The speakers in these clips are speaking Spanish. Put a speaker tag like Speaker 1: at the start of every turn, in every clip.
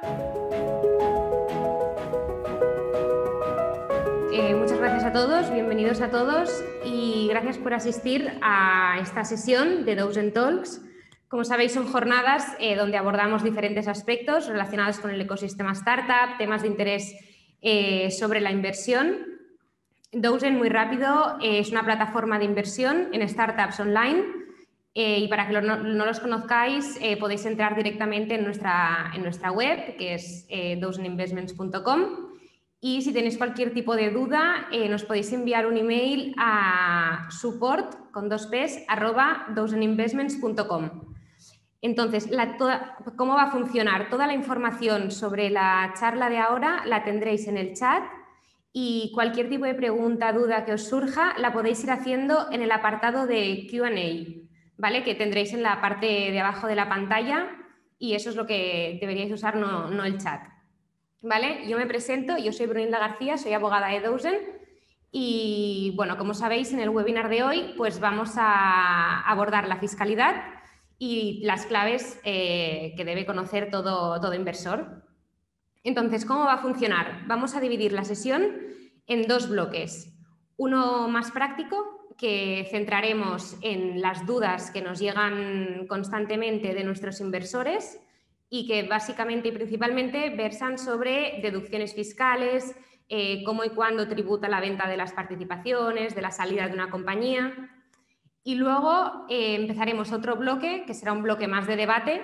Speaker 1: Eh, muchas gracias a todos, bienvenidos a todos y gracias por asistir a esta sesión de Dozen Talks. Como sabéis, son jornadas eh, donde abordamos diferentes aspectos relacionados con el ecosistema startup, temas de interés eh, sobre la inversión. Dozen, muy rápido, es una plataforma de inversión en startups online eh, y para que no, los conozcáis, eh, podéis entrar directamente en nuestra, en nuestra web, que es eh. Y si tenéis cualquier tipo de duda, eh, nos podéis enviar un email a support con dos p's arroba. Entonces, ¿cómo va a funcionar? Toda la información sobre la charla de ahora la tendréis en el chat y cualquier tipo de pregunta, duda que os surja, la podéis ir haciendo en el apartado de QA. ¿Vale? Que tendréis en la parte de abajo de la pantalla y eso es lo que deberíais usar, no, el chat. ¿Vale? Yo me presento, yo soy Brunilda García, soy abogada de Dozen y bueno, como sabéis, en el webinar de hoy pues vamos a abordar la fiscalidad y las claves eh, que debe conocer todo, todo inversor. Entonces, ¿cómo va a funcionar? Vamos a dividir la sesión en dos bloques. Uno más práctico que centraremos en las dudas que nos llegan constantemente de nuestros inversores y que básicamente y principalmente versan sobre deducciones fiscales, eh, cómo y cuándo tributa la venta de las participaciones, de la salida de una compañía. Y luego eh, empezaremos otro bloque, que será un bloque más de debate,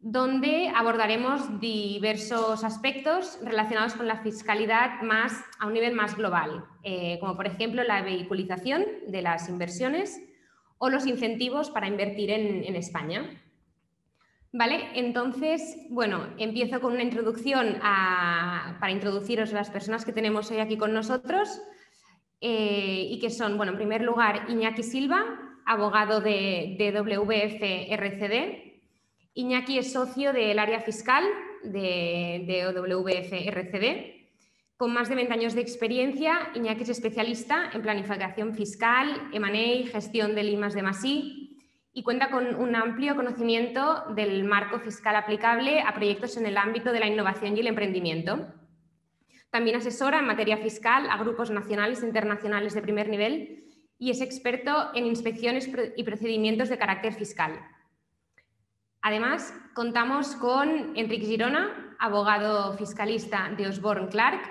Speaker 1: donde abordaremos diversos aspectos relacionados con la fiscalidad más a un nivel más global, eh, como por ejemplo la vehiculización de las inversiones o los incentivos para invertir en, España. ¿Vale? Entonces, bueno, empiezo con una introducción para introduciros a las personas que tenemos hoy aquí con nosotros eh, y que son, bueno, en primer lugar, Iñaki Silva, abogado de, de WF RCD, Iñaki es socio del área fiscal de, de OWF RCD. Con más de 20 años de experiencia, Iñaki es especialista en planificación fiscal, M&A, gestión de limas de Masí y cuenta con un amplio conocimiento del marco fiscal aplicable a proyectos en el ámbito de la innovación y el emprendimiento. También asesora en materia fiscal a grupos nacionales e internacionales de primer nivel y es experto en inspecciones y procedimientos de carácter fiscal. Además, contamos con Enrique Girona, abogado fiscalista de Osborne Clark.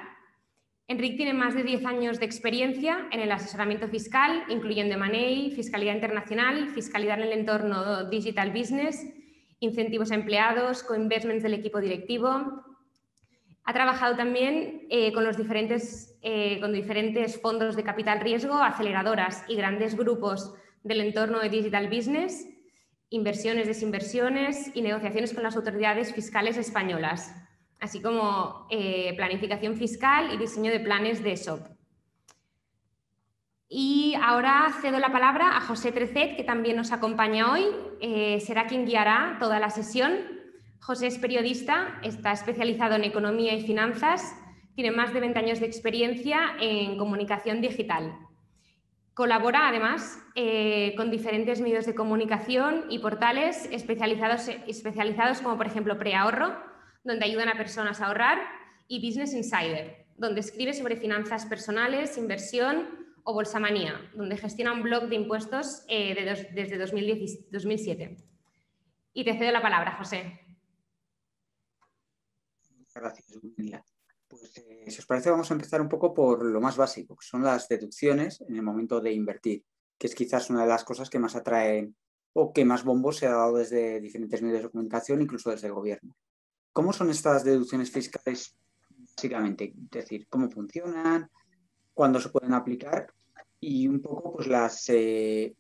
Speaker 1: Enrique tiene más de 10 años de experiencia en el asesoramiento fiscal, incluyendo M&A, fiscalidad internacional, fiscalidad en el entorno digital business, incentivos a empleados, co-investments del equipo directivo. Ha trabajado también eh, con, los diferentes, eh, con diferentes fondos de capital riesgo, aceleradoras y grandes grupos del entorno de digital business inversiones, desinversiones y negociaciones con las autoridades fiscales españolas, así como eh, planificación fiscal y diseño de planes de SOP. Y ahora cedo la palabra a José Trecet, que también nos acompaña hoy. Eh, será quien guiará toda la sesión. José es periodista, está especializado en economía y finanzas, tiene más de 20 años de experiencia en comunicación digital. Colabora además eh, con diferentes medios de comunicación y portales especializados, especializados como por ejemplo Preahorro, donde ayudan a personas a ahorrar, y Business Insider, donde escribe sobre finanzas personales, inversión o bolsamanía, donde gestiona un blog de impuestos eh, desde 2007. Y te cedo la palabra, José.
Speaker 2: Gracias, pues eh, si os parece, vamos a empezar un poco por lo más básico, que son las deducciones en el momento de invertir, que es quizás una de las cosas que más atraen o que más bombo se ha dado desde diferentes medios de comunicación, incluso desde el gobierno. ¿Cómo son estas deducciones fiscales básicamente? Es decir, ¿cómo funcionan? ¿Cuándo se pueden aplicar? Y un poco, pues, las, eh,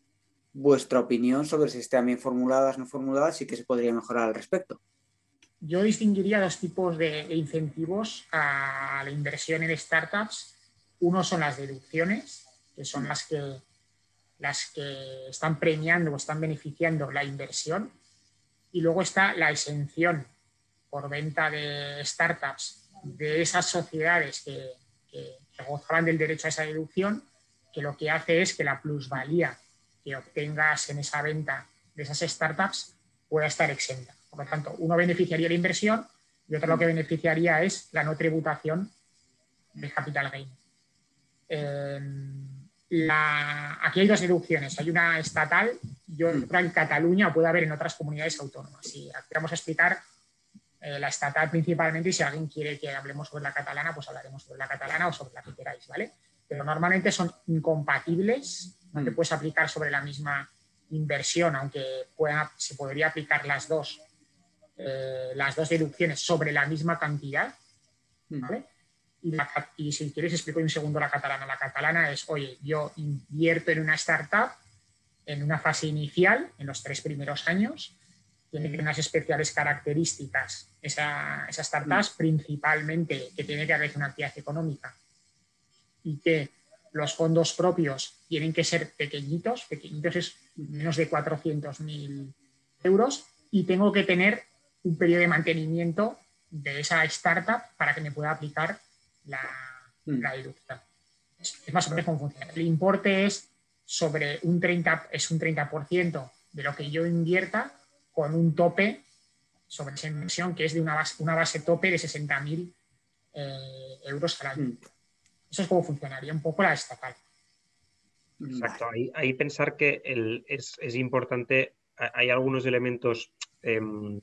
Speaker 2: vuestra opinión sobre si están bien formuladas no formuladas y qué se podría mejorar al respecto
Speaker 3: yo distinguiría dos tipos de incentivos a la inversión en startups. Uno son las deducciones, que son las que, las que están premiando o están beneficiando la inversión. Y luego está la exención por venta de startups de esas sociedades que, que, gozarán del derecho a esa deducción, que lo que hace es que la plusvalía que obtengas en esa venta de esas startups pueda estar exenta. Por lo tanto, uno beneficiaría la inversión y otro lo que beneficiaría es la no tributación de capital gain. aquí hay dos deducciones. Hay una estatal y otra en Cataluña o puede haber en otras comunidades autónomas. Si vamos a explicar eh, la estatal principalmente y si alguien quiere que hablemos sobre la catalana, pues hablaremos sobre la catalana o sobre la que queráis, ¿vale? Pero normalmente son incompatibles, no te mm. puedes aplicar sobre la misma inversión, aunque se podría aplicar las dos, eh, las dos deducciones sobre la misma cantidad, mm. ¿vale? Y, si quieres explico un segundo la catalana. La catalana es, oye, yo invierto en una startup en una fase inicial, en los tres primeros años, tiene unas especiales características esa, esas startups, mm. principalmente que tiene que haber una actividad económica y que los fondos propios tienen que ser pequeñitos, pequeñitos es menos de 400.000 euros, y tengo que tener un periodo de mantenimiento de esa startup para que me pueda aplicar la, mm. la deducción. Es, más o menos cómo funciona. El importe es sobre un 30%, es un 30% de lo que yo invierta con un tope sobre esa inversión que es de una base, una base tope de 60.000 eh, euros al año. Mm. Eso es como funcionaría un poco la estatal.
Speaker 4: Exacto, ahí, pensar que es, importante, hay algunos elementos, em,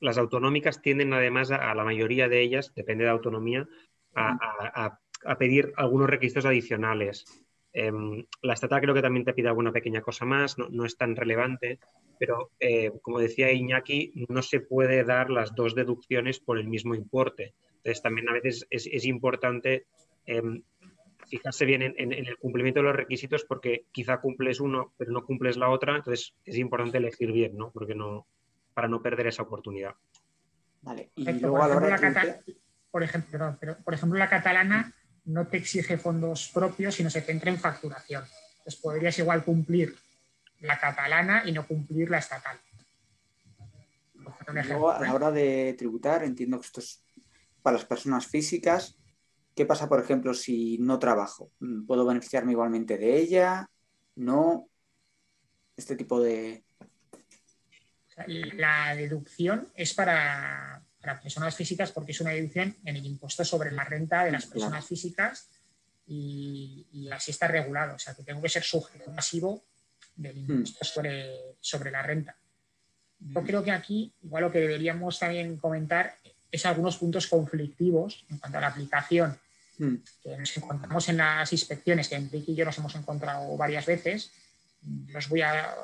Speaker 4: las autonómicas tienden además a, la mayoría de ellas, depende de la autonomía, a, pedir algunos requisitos adicionales. Em, la estatal creo que también te pide alguna pequeña cosa más, no, es tan relevante, pero eh, como decía Iñaki, no se puede dar las dos deducciones por el mismo importe. Entonces también a veces es importante Em, fijarse bien en, el cumplimiento de los requisitos porque quizá cumples uno pero no cumples la otra, entonces es importante elegir bien, ¿no? Porque no, para no perder esa oportunidad.
Speaker 3: Vale, y luego por, ejemplo, la por, ejemplo, pero, por ejemplo, la catalana no te exige fondos propios, sino se centra en facturación. Entonces podrías igual cumplir la catalana y no cumplir la estatal.
Speaker 2: Luego, a la hora de tributar, entiendo que esto es para las personas físicas ¿Qué pasa, por ejemplo, si no trabajo? ¿Puedo beneficiarme igualmente de ella? ¿No? Este tipo de...
Speaker 3: La deducción es para, personas físicas porque es una deducción en el impuesto sobre la renta de las personas físicas y, así está regulado. O sea, que tengo que ser sujeto pasivo del hmm. impuesto sobre, sobre la renta. Yo creo que aquí, igual lo que deberíamos también comentar es algunos puntos conflictivos en cuanto a la aplicación hmm. que nos encontramos en las inspecciones, que Enrique y yo nos hemos encontrado varias veces. Os voy a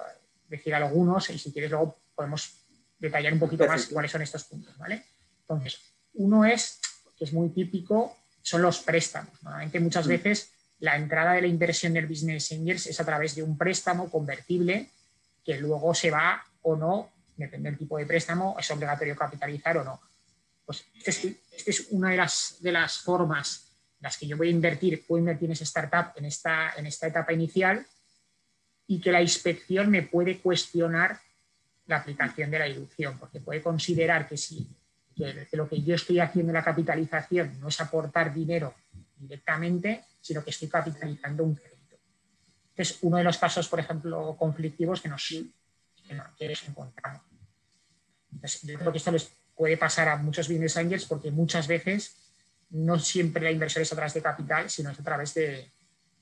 Speaker 3: decir algunos y si quieres luego podemos detallar un poquito más cuáles son estos puntos. ¿vale? Entonces, uno es, que es muy típico, son los préstamos. Normalmente muchas hmm. veces la entrada de la inversión del Business Angels es a través de un préstamo convertible que luego se va o no, depende del tipo de préstamo, es obligatorio capitalizar o no pues esta es, una de las, de las formas en las que yo voy a invertir, puedo invertir en esa startup en esta, en esta etapa inicial y que la inspección me puede cuestionar la aplicación de la deducción, porque puede considerar que si lo que yo estoy haciendo en la capitalización no es aportar dinero directamente, sino que estoy capitalizando un crédito. Este es uno de los casos, por ejemplo, conflictivos que nos, que encontramos. Entonces, yo creo que esto les puede pasar a muchos business angels porque muchas veces no siempre la inversión es a través de capital, sino es a través de,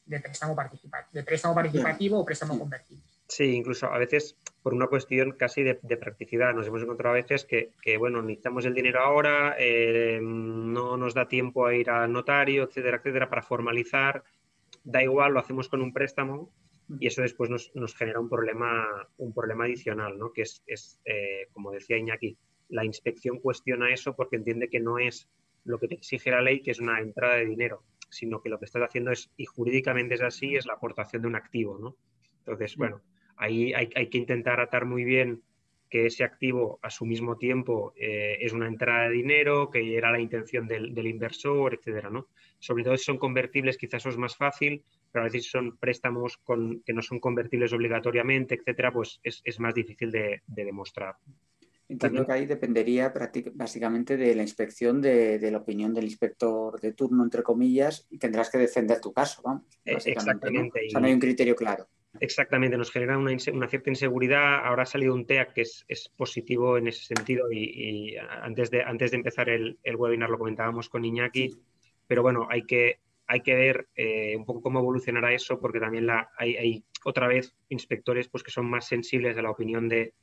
Speaker 3: préstamo, participativo, de préstamo participativo o préstamo convertible.
Speaker 4: Sí, incluso a veces por una cuestión casi de, practicidad. Nos hemos encontrado a veces que, bueno, necesitamos el dinero ahora, eh, no nos da tiempo a ir al notario, etcétera, etcétera, para formalizar. Da igual, lo hacemos con un préstamo y eso después nos, genera un problema, un problema adicional, ¿no? que es, eh, como decía Iñaki, la inspección cuestiona eso porque entiende que no es lo que te exige la ley, que es una entrada de dinero, sino que lo que estás haciendo es, y jurídicamente es así, es la aportación de un activo, ¿no? Entonces, bueno, ahí hay, que intentar atar muy bien que ese activo a su mismo tiempo eh, es una entrada de dinero, que era la intención del, inversor, etcétera, ¿no? Sobre todo si son convertibles, quizás eso es más fácil, pero a veces son préstamos con, que no son convertibles obligatoriamente, etcétera, pues es, más difícil de demostrar.
Speaker 2: Entiendo que ahí dependería básicamente de la inspección de, la opinión del inspector de turno, entre comillas, y tendrás que defender tu caso, vamos.
Speaker 4: Eh, exactamente.
Speaker 2: ¿no? O sea, no hay un criterio claro.
Speaker 4: Exactamente, nos genera una, cierta inseguridad. Ahora ha salido un TEA que es, positivo en ese sentido y, antes, de, antes de empezar el, webinar lo comentábamos con Iñaki, pero bueno, hay que, hay que ver eh, un poco cómo evolucionará eso porque también la, hay, otra vez inspectores pues, que son más sensibles a la opinión de,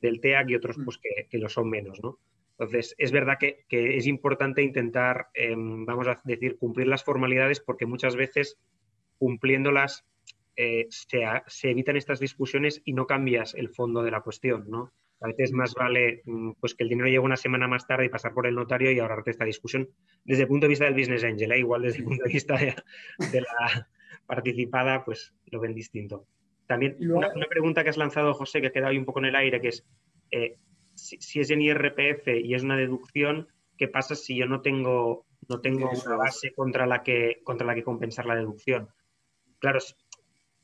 Speaker 4: del TEAC y otros pues, que, lo son menos. ¿no? Entonces, es verdad que, es importante intentar, em, vamos a decir, cumplir las formalidades porque muchas veces cumpliéndolas eh, se, evitan estas discusiones y no cambias el fondo de la cuestión, ¿no? A veces más vale mm, pues, que el dinero llegue una semana más tarde y pasar por el notario y ahorrarte esta discusión desde el punto de vista del business angel, ¿eh? igual desde el punto de vista de, la participada, pues lo ven distinto. También una, pregunta que has lanzado, José, que ha quedado ahí un poco en el aire, que es, eh, si, es en IRPF y es una deducción, ¿qué pasa si yo no tengo, no tengo una base contra la, que, contra la que compensar la deducción? Claro,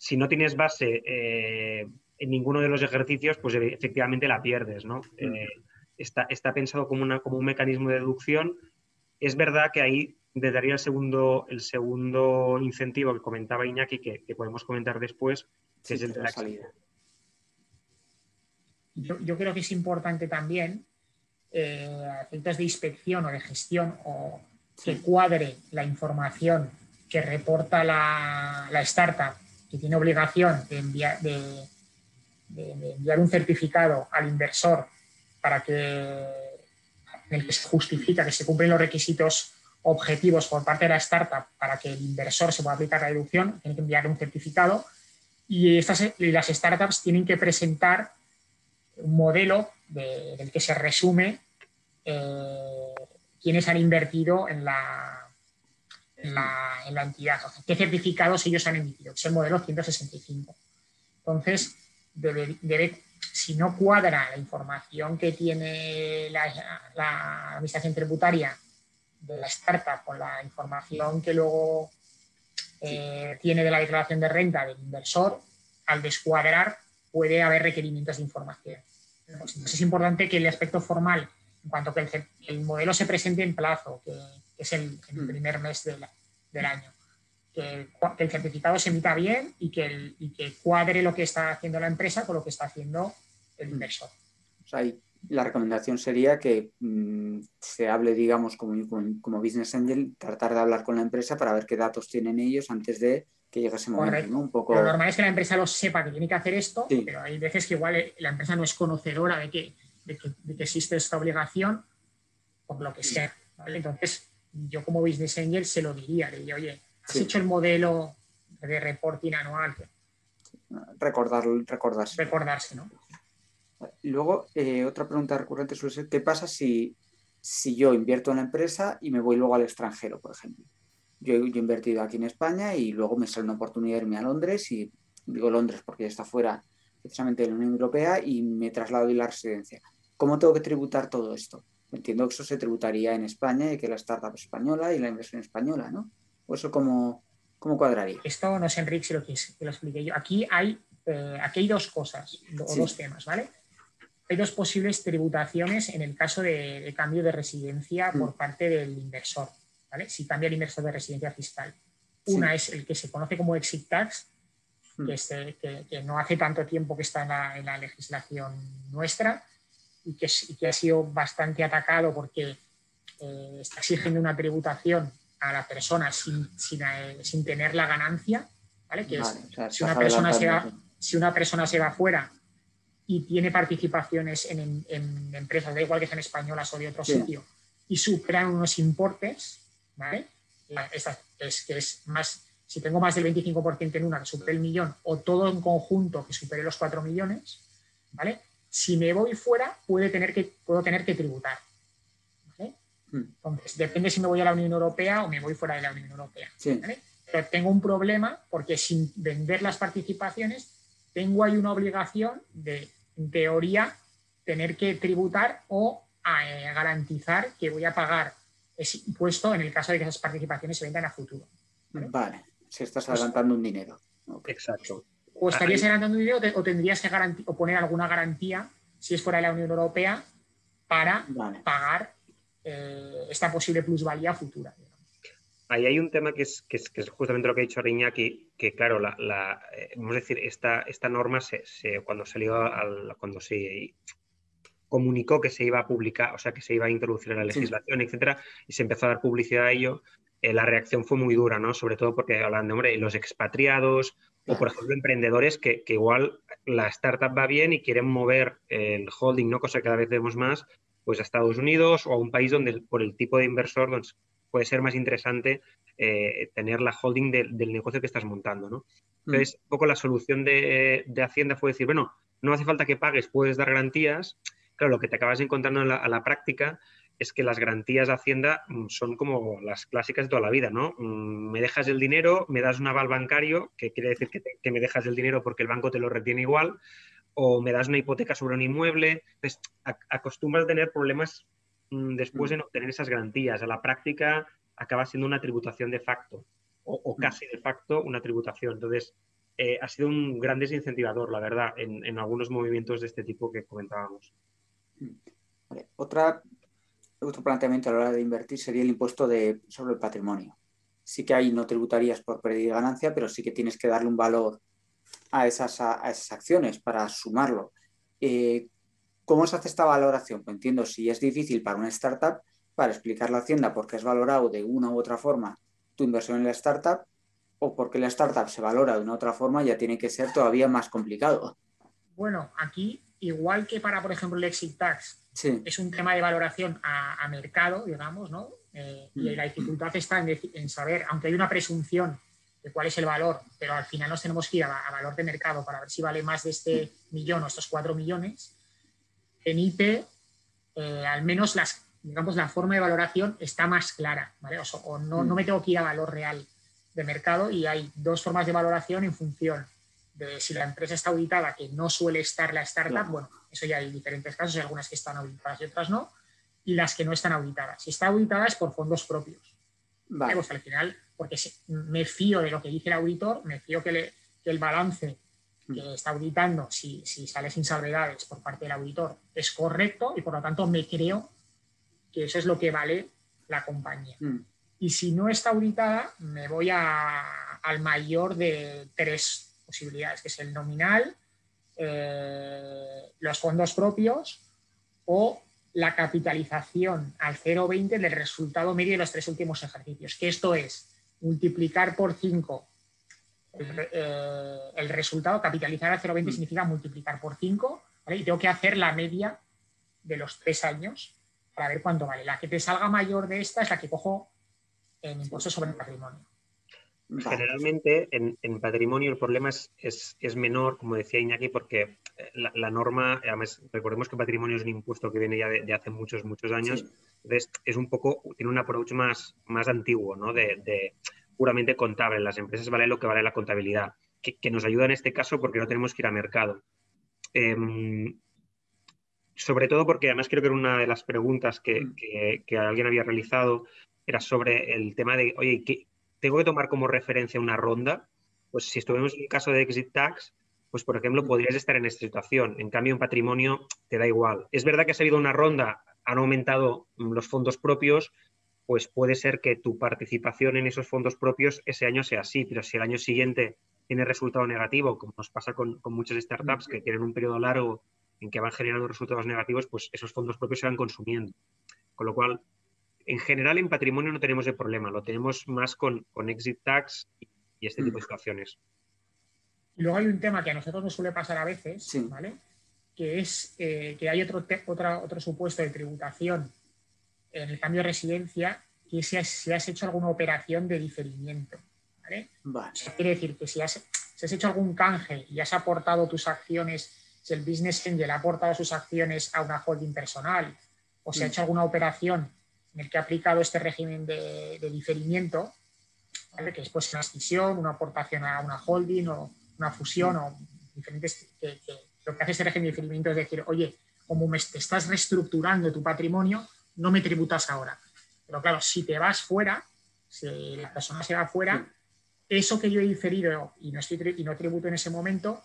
Speaker 4: si no tienes base eh, en ninguno de los ejercicios, pues efectivamente la pierdes, ¿no? Mm. Eh, está, está, pensado como, una, como un mecanismo de deducción. Es verdad que ahí le daría el segundo, el segundo incentivo que comentaba Iñaki, que, podemos comentar después, que es el de la salida.
Speaker 3: Yo, creo que es importante también, eh, efectos de inspección o de gestión, o que cuadre la información que reporta la, la startup que tiene obligación de enviar, de, enviar un certificado al inversor para que en el que se justifica que se cumplen los requisitos objetivos por parte de la startup para que el inversor se pueda aplicar la deducción, tiene que enviar un certificado. Y, estas, las startups tienen que presentar un modelo del que se resume eh, quiénes han invertido en la, en la, entidad, qué certificados ellos han emitido, es el modelo 165. Entonces, debe, si no cuadra la información que tiene la, administración tributaria de la startup con la información que luego eh, tiene de la declaración de renta del inversor, al descuadrar puede haber requerimientos de información. Entonces, es importante que el aspecto formal, en cuanto que el, el modelo se presente en plazo, que es el, mm. primer mes del año. Que, el certificado se emita bien y que, el, que cuadre lo que está haciendo la empresa con lo que está haciendo el mm. inversor.
Speaker 2: la recomendación sería que mm, se hable, digamos, como, como, business angel, tratar de hablar con la empresa para ver qué datos tienen ellos antes de que llegue ese momento. Un poco...
Speaker 3: Lo normal es que la empresa lo sepa que tiene que hacer esto, pero hay veces que igual la empresa no es conocedora de que, de que, existe esta obligación, por lo que sea. Entonces, yo como business angel se lo diría, le oye, has hecho el modelo de reporting anual.
Speaker 2: Recordar, recordarse.
Speaker 3: Recordarse, ¿no?
Speaker 2: Luego, eh, otra pregunta recurrente suele ser, ¿qué pasa si, si yo invierto en la empresa y me voy luego al extranjero, por ejemplo? Yo, he invertido aquí en España y luego me sale una oportunidad de irme a Londres y digo Londres porque ya está fuera precisamente de la Unión Europea y me traslado y la residencia. ¿Cómo tengo que tributar todo esto? Entiendo que eso se tributaría en España y que la startup española y la inversión española, ¿no? ¿O eso cómo, cómo cuadraría?
Speaker 3: Esto no sé, Enrique, si lo, que lo expliqué yo. Aquí hay, eh, aquí hay dos cosas, o dos temas, ¿vale? Hay dos posibles tributaciones en el caso de, cambio de residencia por mm. parte del inversor, ¿vale? Si cambia el inversor de residencia fiscal. Una es el que se conoce como exit tax, mm. que, que, no hace tanto tiempo que está en la, en la legislación nuestra, y que, ha sido bastante atacado porque eh, está exigiendo una tributación a la persona sin, eh, tener la ganancia, ¿vale? Que si, una persona se va, si una persona se va fuera y tiene participaciones en, empresas, da igual que sean españolas o de otro sitio, y superan unos importes, ¿vale? es que es más, si tengo más del 25% en una que supere el millón, o todo en conjunto que supere los 4 millones, ¿vale? si me voy fuera, puede tener que, puedo tener que tributar. Hmm. Entonces, depende si me voy a la Unión Europea o me voy fuera de la Unión Europea. Pero tengo un problema porque sin vender las participaciones, tengo ahí una obligación de, en teoría, tener que tributar o eh, garantizar que voy a pagar ese impuesto en el caso de que esas participaciones se vendan a futuro.
Speaker 2: Vale, si estás adelantando un dinero.
Speaker 4: Exacto.
Speaker 3: O estarías adelantando dinero o tendrías que o poner alguna garantía, si es fuera de la Unión Europea, para pagar eh, esta posible plusvalía futura.
Speaker 4: ahí hay un tema que es, que es, justamente lo que ha dicho Ariñaki, que claro, la, la, eh, vamos a decir, esta, esta norma se, cuando salió al, cuando se comunicó que se iba a publicar, o sea, que se iba a introducir en la legislación, etcétera, y se empezó a dar publicidad a ello, eh, la reacción fue muy dura, ¿no? Sobre todo porque hablan de, hombre, los expatriados o, por ejemplo, emprendedores que, que, igual la startup va bien y quieren mover el holding, ¿no? Cosa que cada vez vemos más, pues a Estados Unidos o a un país donde por el tipo de inversor donde puede ser más interesante eh, tener la holding del negocio que estás montando, ¿no? Mm. Entonces, un poco la solución de, de Hacienda fue decir, bueno, no hace falta que pagues, puedes dar garantías, Claro, lo que te acabas encontrando a la práctica es que las garantías de Hacienda mm, son como las clásicas de toda la vida, ¿no? Mm, me dejas el dinero, me das un aval bancario, que quiere decir que, me dejas el dinero porque el banco te lo retiene igual, o me das una hipoteca sobre un inmueble. Entonces, acostumbras a tener problemas mm, después en obtener esas garantías. A la práctica acaba siendo una tributación de facto, o, casi de facto una tributación. Entonces, eh, ha sido un gran desincentivador, la verdad, en algunos movimientos de este tipo que comentábamos.
Speaker 2: Otra, otro planteamiento a la hora de invertir sería el impuesto sobre el patrimonio. Sí que ahí no tributarías por pérdida y ganancia, pero sí que tienes que darle un valor a esas, acciones para sumarlo. Eh, ¿Cómo se hace esta valoración? Pues entiendo si es difícil para una startup para explicar la hacienda porque has valorado de una u otra forma tu inversión en la startup o porque la startup se valora de una u otra forma ya tiene que ser todavía más complicado.
Speaker 3: Bueno, aquí igual que para, por ejemplo, el exit tax, es un tema de valoración a, mercado, digamos, ¿no? Eh, y mm. la dificultad está en, saber, aunque hay una presunción de cuál es el valor, pero al final nos tenemos que ir a, valor de mercado para ver si vale más de este millón o estos cuatro millones. En IP, eh, al menos las, digamos, la forma de valoración está más clara, ¿vale? O, no, no mm. me tengo que ir a valor real de mercado y hay dos formas de valoración en función de si la empresa está auditada, que no suele estar la startup, bueno, eso ya hay diferentes casos, hay algunas que están auditadas y otras no, y las que no están auditadas. Si está auditada es por fondos propios. Vale. Pues al final, porque me fío de lo que dice el auditor, me fío que, el balance mm. que está auditando, si, sale sin salvedades por parte del auditor, es correcto y por lo tanto me creo que eso es lo que vale la compañía. Mm. Y si no está auditada, me voy al mayor de tres posibilidades, que es el nominal, eh, los fondos propios o la capitalización al 0,20 del resultado medio de los tres últimos ejercicios, que esto es multiplicar por 5 eh, el, resultado, capitalizar al 0,20 mm. significa multiplicar por 5, y tengo que hacer la media de los tres años para ver cuánto vale. La que te salga mayor de esta es la que cojo en impuestos sobre el patrimonio.
Speaker 4: Generalmente en, patrimonio el problema es, es, menor, como decía Iñaki, porque eh, la, norma, además recordemos que patrimonio es un impuesto que viene ya de, hace muchos, muchos años, entonces es un poco, tiene un approach más, más antiguo, ¿no? De, puramente contable. Las empresas vale lo que vale la contabilidad, que, nos ayuda en este caso porque no tenemos que ir a mercado. Em, sobre todo porque además creo que era una de las preguntas que, mm. que, alguien había realizado, era sobre el tema de, oye, ¿qué, tengo que tomar como referencia una ronda, pues si estuvimos en el caso de Exit Tax, pues por ejemplo podrías estar en esta situación. En cambio, en patrimonio te da igual. Es verdad que ha salido una ronda, han aumentado los fondos propios, pues puede ser que tu participación en esos fondos propios ese año sea así, pero si el año siguiente tiene resultado negativo, como nos pasa con, con muchas startups que tienen un periodo largo en que van generando resultados negativos, pues esos fondos propios se van consumiendo. Con lo cual, en general, en patrimonio no tenemos el problema, lo tenemos más con, exit tax y este tipo de mm. situaciones.
Speaker 3: Y luego hay un tema que a nosotros nos suele pasar a veces, ¿vale? que es eh, que hay otro, otro supuesto de tributación en el cambio de residencia, que es si has, hecho alguna operación de diferimiento. ¿vale? quiere decir que si has, si has hecho algún canje y has aportado tus acciones, si el business angel ha aportado sus acciones a una holding personal, o si ha mm. hecho alguna operación en el que ha aplicado este régimen de, diferimiento, que es pues una escisión, una aportación a una holding o una fusión o diferentes... Que, lo que hace este régimen de diferimiento es decir, oye, como me te estás reestructurando tu patrimonio, no me tributas ahora. Pero claro, si te vas fuera, si la persona se va fuera, eso que yo he diferido y no, estoy, y no tributo en ese momento,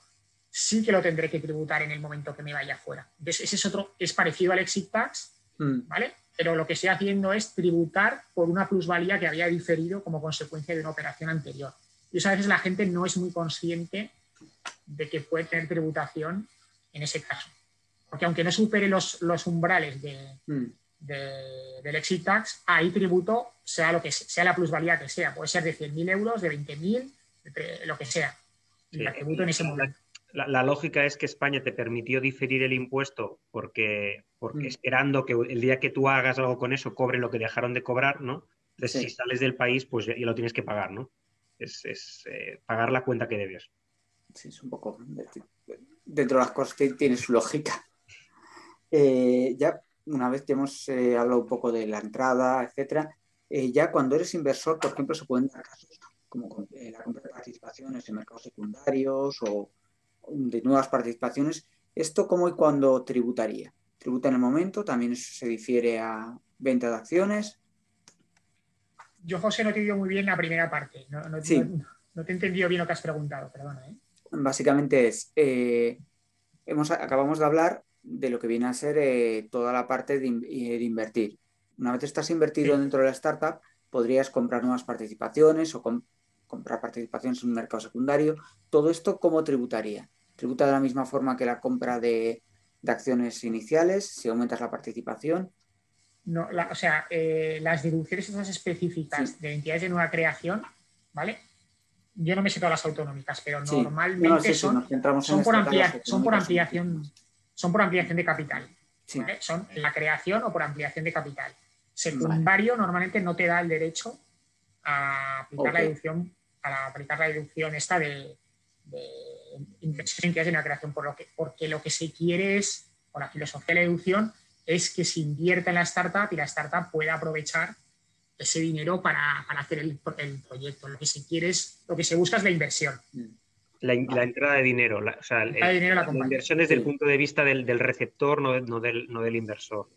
Speaker 3: sí que lo tendré que tributar en el momento que me vaya fuera. ese es otro, es parecido al exit tax, mm. ¿vale? Pero lo que estoy haciendo es tributar por una plusvalía que había diferido como consecuencia de una operación anterior. Y eso a veces la gente no es muy consciente de que puede tener tributación en ese caso. Porque aunque no supere los, los umbrales mm. de, del exit tax, ahí tributo sea lo que sea la plusvalía que sea. Puede ser de 100.000 euros, de 20.000, lo que sea. Y la tributo en ese momento.
Speaker 4: La, lógica es que España te permitió diferir el impuesto porque, porque mm. esperando que el día que tú hagas algo con eso cobre lo que dejaron de cobrar, ¿no? Entonces, si sales del país, pues ya, lo tienes que pagar, ¿no? Es, eh, pagar la cuenta que debes.
Speaker 2: Sí, es un poco dentro de las cosas que tiene su lógica. Eh, ya una vez que hemos eh, hablado un poco de la entrada, etcétera, ya cuando eres inversor, por ejemplo, se pueden dar casos como la compra de participaciones en mercados secundarios o de nuevas participaciones. ¿Esto cómo y cuándo tributaría? ¿Tributa en el momento? ¿También se difiere a venta de acciones?
Speaker 3: Yo, José, no te digo muy bien la primera parte. No, no, te he entendido bien lo que has preguntado, perdona. ¿eh?
Speaker 2: Básicamente es, eh, hemos, acabamos de hablar de lo que viene a ser eh, toda la parte de, invertir. Una vez estás invertido dentro de la startup, podrías comprar nuevas participaciones o comprar participaciones en un mercado secundario. Todo esto, ¿cómo tributaría? Tributa de la misma forma que la compra de, acciones iniciales, si aumentas la participación.
Speaker 3: No, o sea, eh, las deducciones esas específicas de entidades de nueva creación, ¿vale? Yo no me sé todas las autonómicas, pero normalmente son, son, por son, por ampliación, son por ampliación de capital. Son la creación o por ampliación de capital. Secundario normalmente no te da el derecho a aplicar la deducción, a aplicar la deducción esta de, inversión en la creación, por lo que, porque lo que se quiere es, con la filosofía de la deducción, es que se invierta en la startup y la startup pueda aprovechar ese dinero para, hacer el, proyecto. Lo que se quiere es, lo que se busca es la inversión.
Speaker 4: La, entrada de dinero, la, o sea, la, inversión desde el punto de vista del, receptor, no, no, del, no, del, inversor.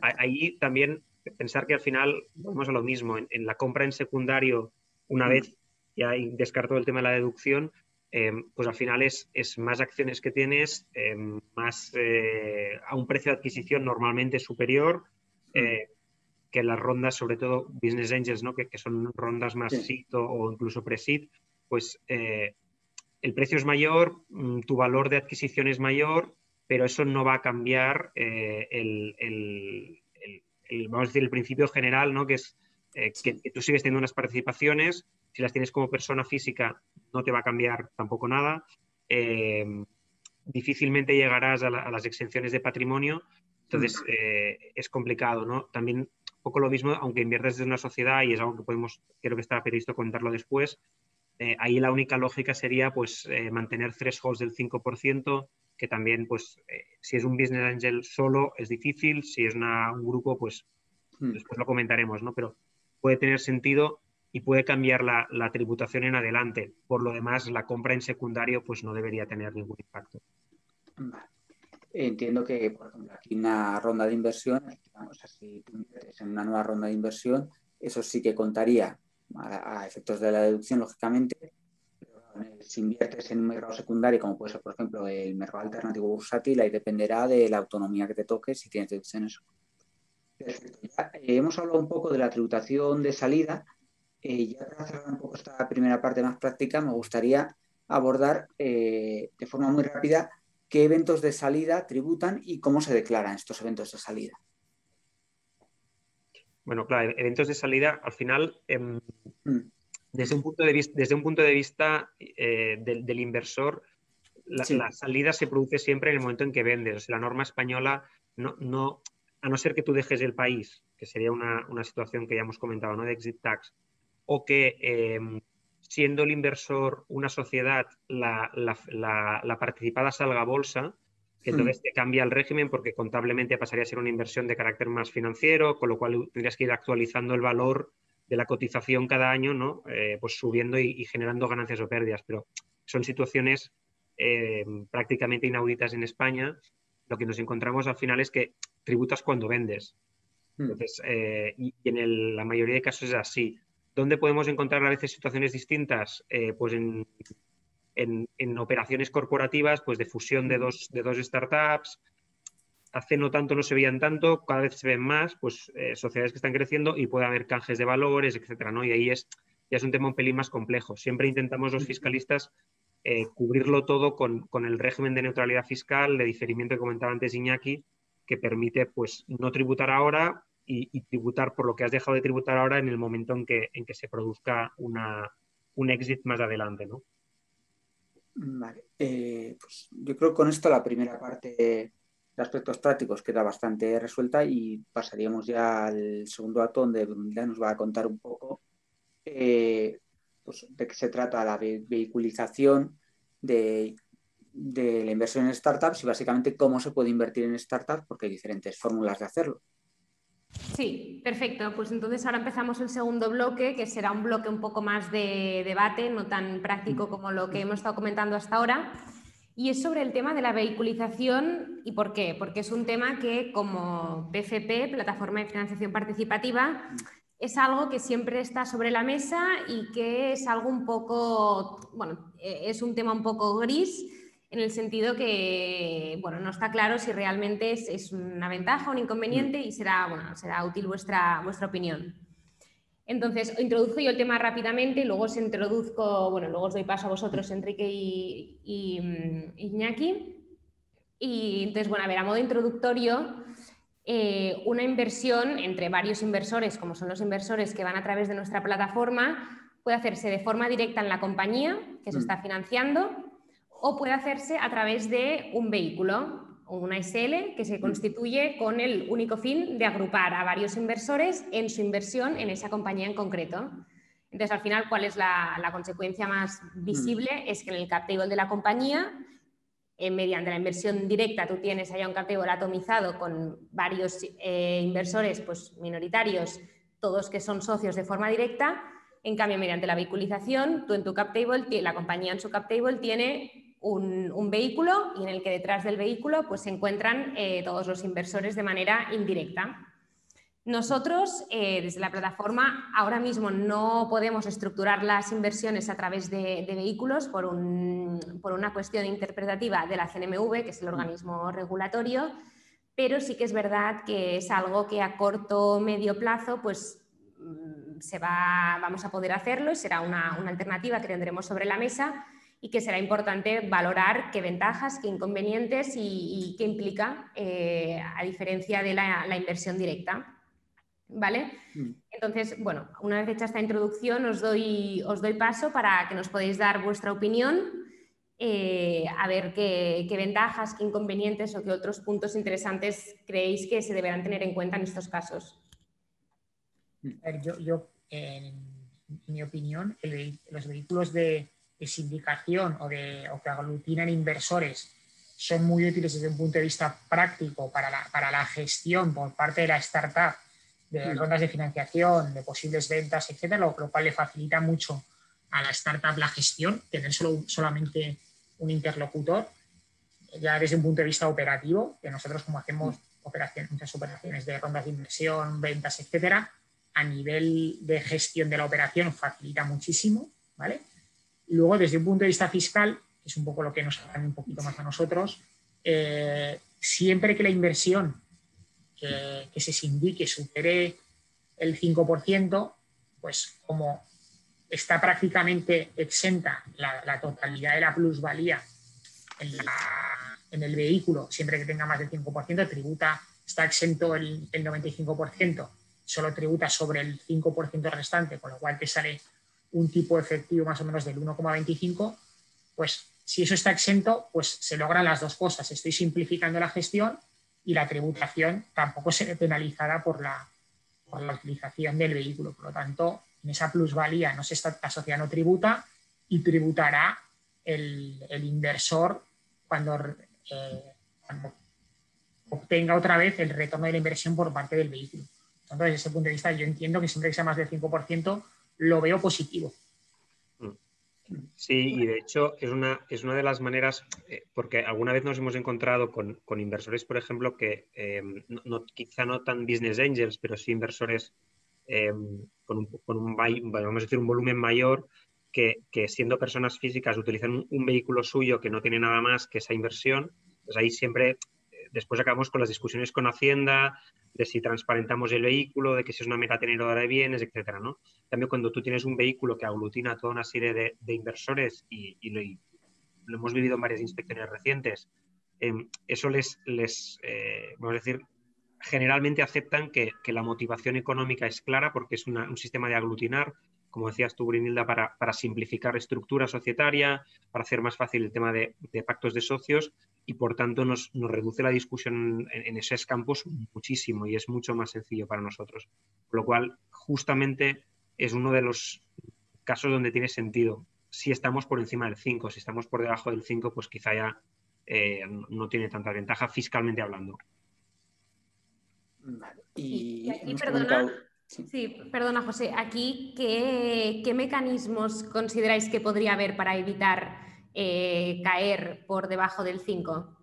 Speaker 4: Ahí también pensar que al final vamos a lo mismo, en, en la compra en secundario, una mm. vez ya descartó el tema de la deducción, Em, pues al final es, más acciones que tienes, em, más eh, a un precio de adquisición normalmente superior mm. eh, que las rondas, sobre todo business angels, ¿no? que, son rondas más sí. o, incluso pre-seed, pues eh, el precio es mayor, mm, tu valor de adquisición es mayor, pero eso no va a cambiar el, vamos a decir, el principio general, ¿no? que es que, que tú sigues teniendo unas participaciones, si las tienes como persona física, no te va a cambiar tampoco nada. Eh, difícilmente llegarás a, las exenciones de patrimonio, entonces mm. eh, es complicado, ¿no? También un poco lo mismo, aunque inviertes desde una sociedad y es algo que podemos, creo que está previsto contarlo después, eh, ahí la única lógica sería pues mantener thresholds del 5%, que también pues si es un business angel solo es difícil, si es un grupo pues mm. después lo comentaremos, ¿no? Pero puede tener sentido y puede cambiar la, tributación en adelante. Por lo demás, la compra en secundario pues no debería tener ningún impacto.
Speaker 2: Entiendo que, por ejemplo, aquí una ronda de inversión, tú inviertes en una nueva ronda de inversión, eso sí que contaría a, efectos de la deducción, lógicamente. si inviertes en un mercado secundario, como puede ser, por ejemplo, el mercado alternativo bursátil, ahí dependerá de la autonomía que te toque si tienes deducciones. Ya, eh, hemos hablado un poco de la tributación de salida eh, ya para cerrar un poco esta primera parte más práctica, me gustaría abordar eh, de forma muy rápida qué eventos de salida tributan y cómo se declaran estos eventos de salida.
Speaker 4: Bueno, claro, eventos de salida, al final, em, mm. desde, un punto de vista, desde un punto de vista eh, del, inversor, la, salida se produce siempre en el momento en que vendes. la norma española, no, no, a no ser que tú dejes el país, que sería una, una situación que ya hemos comentado, ¿no? de exit tax, o que em, siendo el inversor una sociedad, la, participada salga a bolsa, que entonces hmm. te cambia el régimen porque contablemente pasaría a ser una inversión de carácter más financiero, con lo cual tendrías que ir actualizando el valor de la cotización cada año, ¿no? Eh, pues subiendo y, generando ganancias o pérdidas. Pero son situaciones em, prácticamente inauditas en España. Lo que nos encontramos al final es que tributas cuando vendes. Hmm. Entonces, eh, y, en la mayoría de casos es así. ¿Dónde podemos encontrar a veces situaciones distintas? Eh, pues en, operaciones corporativas, pues de fusión de dos, de dos startups. hace no tanto no se veían tanto, cada vez se ven más, pues eh, sociedades que están creciendo y puede haber canjes de valores, etcétera, ¿no? Y ahí es, ya es un tema un pelín más complejo. Siempre intentamos los fiscalistas eh, cubrirlo todo con, el régimen de neutralidad fiscal, de diferimiento que comentaba antes Iñaki, que permite pues no tributar ahora y, tributar por lo que has dejado de tributar ahora en el momento en que, en que se produzca una, un exit más adelante, ¿no?
Speaker 2: Vale. Eh, pues yo creo que con esto la primera parte de aspectos prácticos queda bastante resuelta y pasaríamos ya al segundo acto donde ya nos va a contar un poco eh, pues, de qué se trata la vehiculización de, de, la inversión en startups y básicamente cómo se puede invertir en startups porque hay diferentes fórmulas de hacerlo.
Speaker 1: Sí, perfecto. Pues entonces ahora empezamos el segundo bloque, que será un bloque un poco más de debate, no tan práctico mm. como lo que hemos estado comentando hasta ahora. Y es sobre el tema de la vehiculización y por qué. Porque es un tema que como PFP, Plataforma de Financiación Participativa, es algo que siempre está sobre la mesa y que es algo un poco, bueno, e-, es un tema un poco gris en el sentido que, bueno, no está claro si realmente es, una ventaja o un inconveniente y será, bueno, será útil vuestra, vuestra opinión. Entonces, introduzco yo el tema rápidamente y luego os introduzco, bueno, luego os doy paso a vosotros, Enrique y, y mm, Iñaki. Y entonces, bueno, a ver, a modo introductorio, eh, una inversión entre varios inversores, como son los inversores que van a través de nuestra plataforma, puede hacerse de forma directa en la compañía que se mm. está financiando o puede hacerse a través de un vehículo una SL que se mm. constituye con el único fin de agrupar a varios inversores en su inversión en esa compañía en concreto. Entonces, al final, ¿cuál es la, consecuencia más visible? Mm. Es que en el cap table de la compañía, eh, mediante la inversión directa, tú tienes allá un cap table atomizado con varios eh, inversores pues, minoritarios, todos que son socios de forma directa. En cambio, mediante la vehiculización, tú en tu cap table, la compañía en su cap table tiene un, vehículo y en el que detrás del vehículo pues, se encuentran eh, todos los inversores de manera indirecta. Nosotros, eh, desde la plataforma, ahora mismo no podemos estructurar las inversiones a través de, vehículos por, por, una cuestión interpretativa de la CNMV, que es el organismo regulatorio, pero sí que es verdad que es algo que a corto o medio plazo pues, mm, se va, vamos a poder hacerlo y será una, una alternativa que tendremos sobre la mesa y que será importante valorar qué ventajas, qué inconvenientes y, qué implica, eh, a diferencia de la, inversión directa. ¿Vale? Mm. Entonces, bueno, una vez hecha esta introducción, os doy, os doy paso para que nos podáis dar vuestra opinión, eh, a ver qué, ventajas, qué inconvenientes o qué otros puntos interesantes creéis que se deberán tener en cuenta en estos casos.
Speaker 3: Yo, yo en mi opinión, los vehículos de, de sindicación o, de, o que aglutinan inversores son muy útiles desde un punto de vista práctico para la, para la gestión por parte de la startup de mm. rondas de financiación, de posibles ventas, etcétera, lo, cual le facilita mucho a la startup la gestión, tener solo, solamente un interlocutor, ya desde un punto de vista operativo, que nosotros como hacemos mm. operaciones, muchas operaciones de rondas de inversión, ventas, etcétera, a nivel de gestión de la operación facilita muchísimo, ¿vale? Luego, desde un punto de vista fiscal, que es un poco lo que nos hace un poquito más a nosotros, eh, siempre que la inversión que, se sindique supere el 5%, pues como está prácticamente exenta la, totalidad de la plusvalía en, el vehículo, siempre que tenga más del 5%, tributa, está exento el, el 95%, solo tributa sobre el 5% restante, con lo cual te sale un tipo efectivo más o menos del 1,25, pues si eso está exento, pues se logran las dos cosas. Estoy simplificando la gestión y la tributación tampoco se ve penalizada por la, por la utilización del vehículo. Por lo tanto, en esa plusvalía no se está, la sociedad no tributa y tributará el, inversor cuando, eh, cuando, obtenga otra vez el retorno de la inversión por parte del vehículo. Entonces, desde ese punto de vista, yo entiendo que siempre que sea más del 5%, lo veo positivo.
Speaker 4: Sí, y de hecho es una, es una de las maneras, eh, porque alguna vez nos hemos encontrado con, inversores, por ejemplo, que eh, no, quizá no tan business angels, pero sí inversores eh, con, un, con un, vamos a decir, un volumen mayor, que, siendo personas físicas utilizan un, vehículo suyo que no tiene nada más que esa inversión, pues ahí siempre después acabamos con las discusiones con Hacienda, de si transparentamos el vehículo, de que si es una mera tenedora de bienes, etcétera, ¿no? Cambio, cuando tú tienes un vehículo que aglutina toda una serie de, inversores y, lo, hemos vivido en varias inspecciones recientes, em, eso les, eh, vamos a decir, generalmente aceptan que, la motivación económica es clara porque es un sistema de aglutinar, como decías tú, Brinilda, para, para, simplificar estructura societaria, para hacer más fácil el tema de, pactos de socios y por tanto nos, reduce la discusión en, esos campos muchísimo y es mucho más sencillo para nosotros. Con lo cual, justamente es uno de los casos donde tiene sentido. Si estamos por encima del 5, si estamos por debajo del 5, pues quizá ya eh, no tiene tanta ventaja fiscalmente hablando.
Speaker 1: Y, aquí, perdona, sí. perdona, José, aquí, ¿qué, mecanismos consideráis que podría haber para evitar eh, caer por debajo del 5?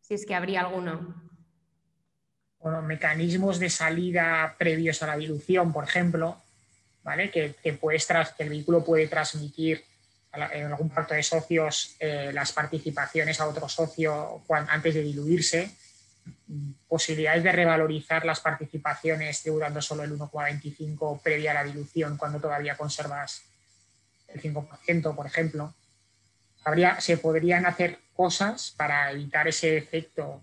Speaker 1: Si es que habría alguno.
Speaker 3: Bueno, mecanismos de salida previos a la dilución, por ejemplo, ¿vale? que, que, que el vehículo puede transmitir en algún pacto de socios eh, las participaciones a otro socio antes de diluirse posibilidades de revalorizar las participaciones tributando solo el 1,25 previa a la dilución cuando todavía conservas el 5%, por ejemplo. Habría, se podrían hacer cosas para evitar ese efecto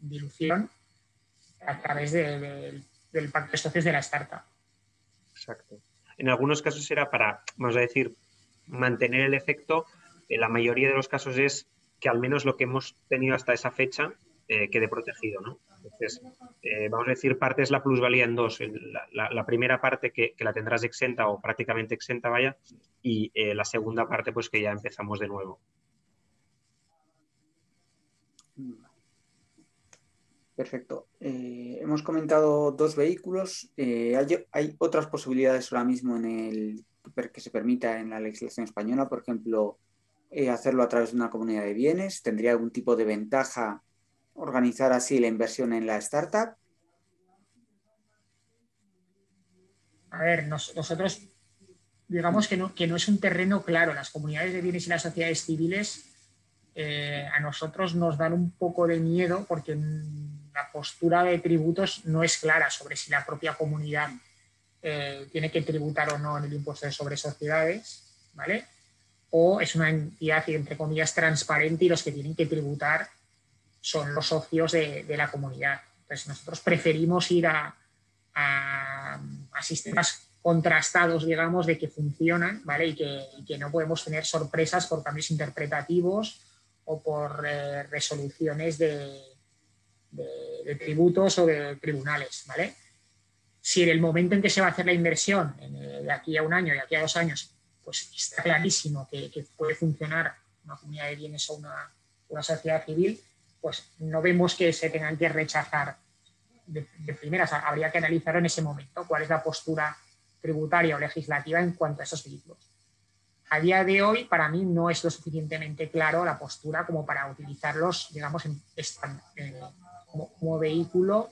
Speaker 3: dilución a través del pacto de socios de la startup.
Speaker 4: Exacto. En algunos casos era para, vamos a decir, mantener el efecto. En la mayoría de los casos es que al menos lo que hemos tenido hasta esa fecha eh, quede protegido. ¿no? Entonces, eh, vamos a decir, parte es la plusvalía en dos. La, primera parte que, la tendrás exenta o prácticamente exenta, vaya, y eh, la segunda parte, pues que ya empezamos de nuevo.
Speaker 2: Perfecto. hemos comentado dos vehículos. hay, otras posibilidades ahora mismo en el que se permita en la legislación española, por ejemplo, hacerlo a través de una comunidad de bienes. ¿Tendría algún tipo de ventaja organizar así la inversión en la startup?
Speaker 3: A ver, nosotros digamos que no, que no es un terreno claro. Las comunidades de bienes y las sociedades civiles eh, a nosotros nos dan un poco de miedo porque la postura de tributos no es clara sobre si la propia comunidad eh, tiene que tributar o no en el impuesto sobre sociedades, ¿vale? O es una entidad, entre comillas, transparente y los que tienen que tributar son los socios de, la comunidad. Entonces, nosotros preferimos ir a, sistemas contrastados, digamos, de que funcionan, ¿vale? Y que, no podemos tener sorpresas por cambios interpretativos o por eh, resoluciones de, tributos o de tribunales, ¿vale? Si en el momento en que se va a hacer la inversión, de aquí a un año, de aquí a dos años, pues está clarísimo que, puede funcionar una comunidad de bienes o una, una sociedad civil, pues no vemos que se tengan que rechazar de, primeras. Habría que analizar en ese momento cuál es la postura tributaria o legislativa en cuanto a esos vehículos. A día de hoy, para mí, no es lo suficientemente claro la postura como para utilizarlos, digamos, en, como, vehículo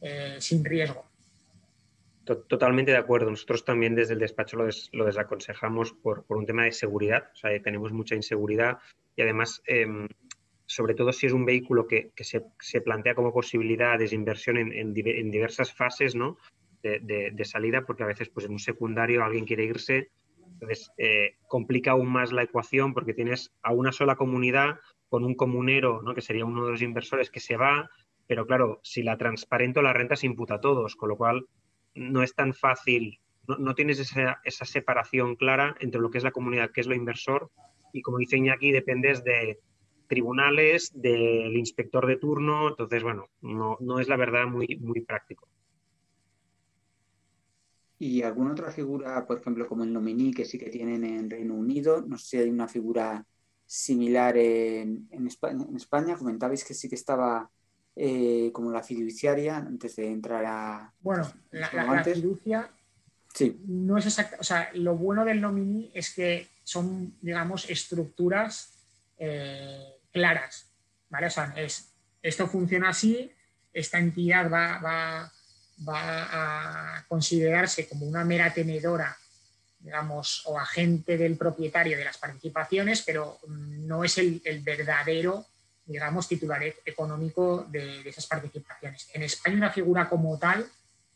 Speaker 3: eh, sin riesgo.
Speaker 4: Totalmente de acuerdo. Nosotros también desde el despacho lo, desaconsejamos por, un tema de seguridad. O sea, tenemos mucha inseguridad y además em, sobre todo si es un vehículo que, se, plantea como posibilidad de inversión en, diversas fases ¿no? De, salida, porque a veces pues, en un secundario alguien quiere irse, entonces eh, complica aún más la ecuación porque tienes a una sola comunidad con un comunero, ¿no? que sería uno de los inversores que se va, pero claro, si la transparento la renta se imputa a todos, con lo cual no es tan fácil, no, tienes esa, esa, separación clara entre lo que es la comunidad, que es lo inversor, y como dice Iñaki, dependes de tribunales, del inspector de turno, entonces, bueno, no, es la verdad muy, muy práctico.
Speaker 2: ¿Y alguna otra figura, por ejemplo, como el nominee que sí que tienen en Reino Unido? No sé si hay una figura similar en, España, en España. Comentabais que sí que estaba eh, como la fiduciaria antes de entrar a...
Speaker 3: Bueno, la, fiducia sí. no es exacta. O sea, lo bueno del nominee es que son, digamos, estructuras eh, claras. ¿vale? O sea, es, esto funciona así, esta entidad va, va, va a considerarse como una mera tenedora, digamos, o agente del propietario de las participaciones, pero no es el, verdadero digamos, titular e-, económico de, esas participaciones. En España una figura como tal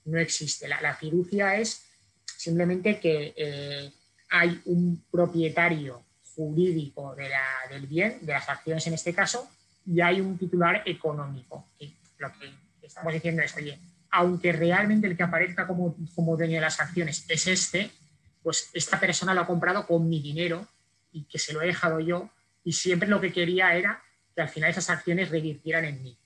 Speaker 3: no existe. La, fiducia es simplemente que eh, hay un propietario jurídico del bien, de las acciones en este caso, y hay un titular económico. Lo que estamos diciendo es, oye, aunque realmente el que aparezca como, como dueño de las acciones es este, pues esta persona lo ha comprado con mi dinero y que se lo he dejado yo y siempre lo que quería era que al final esas acciones revirtieran en mí.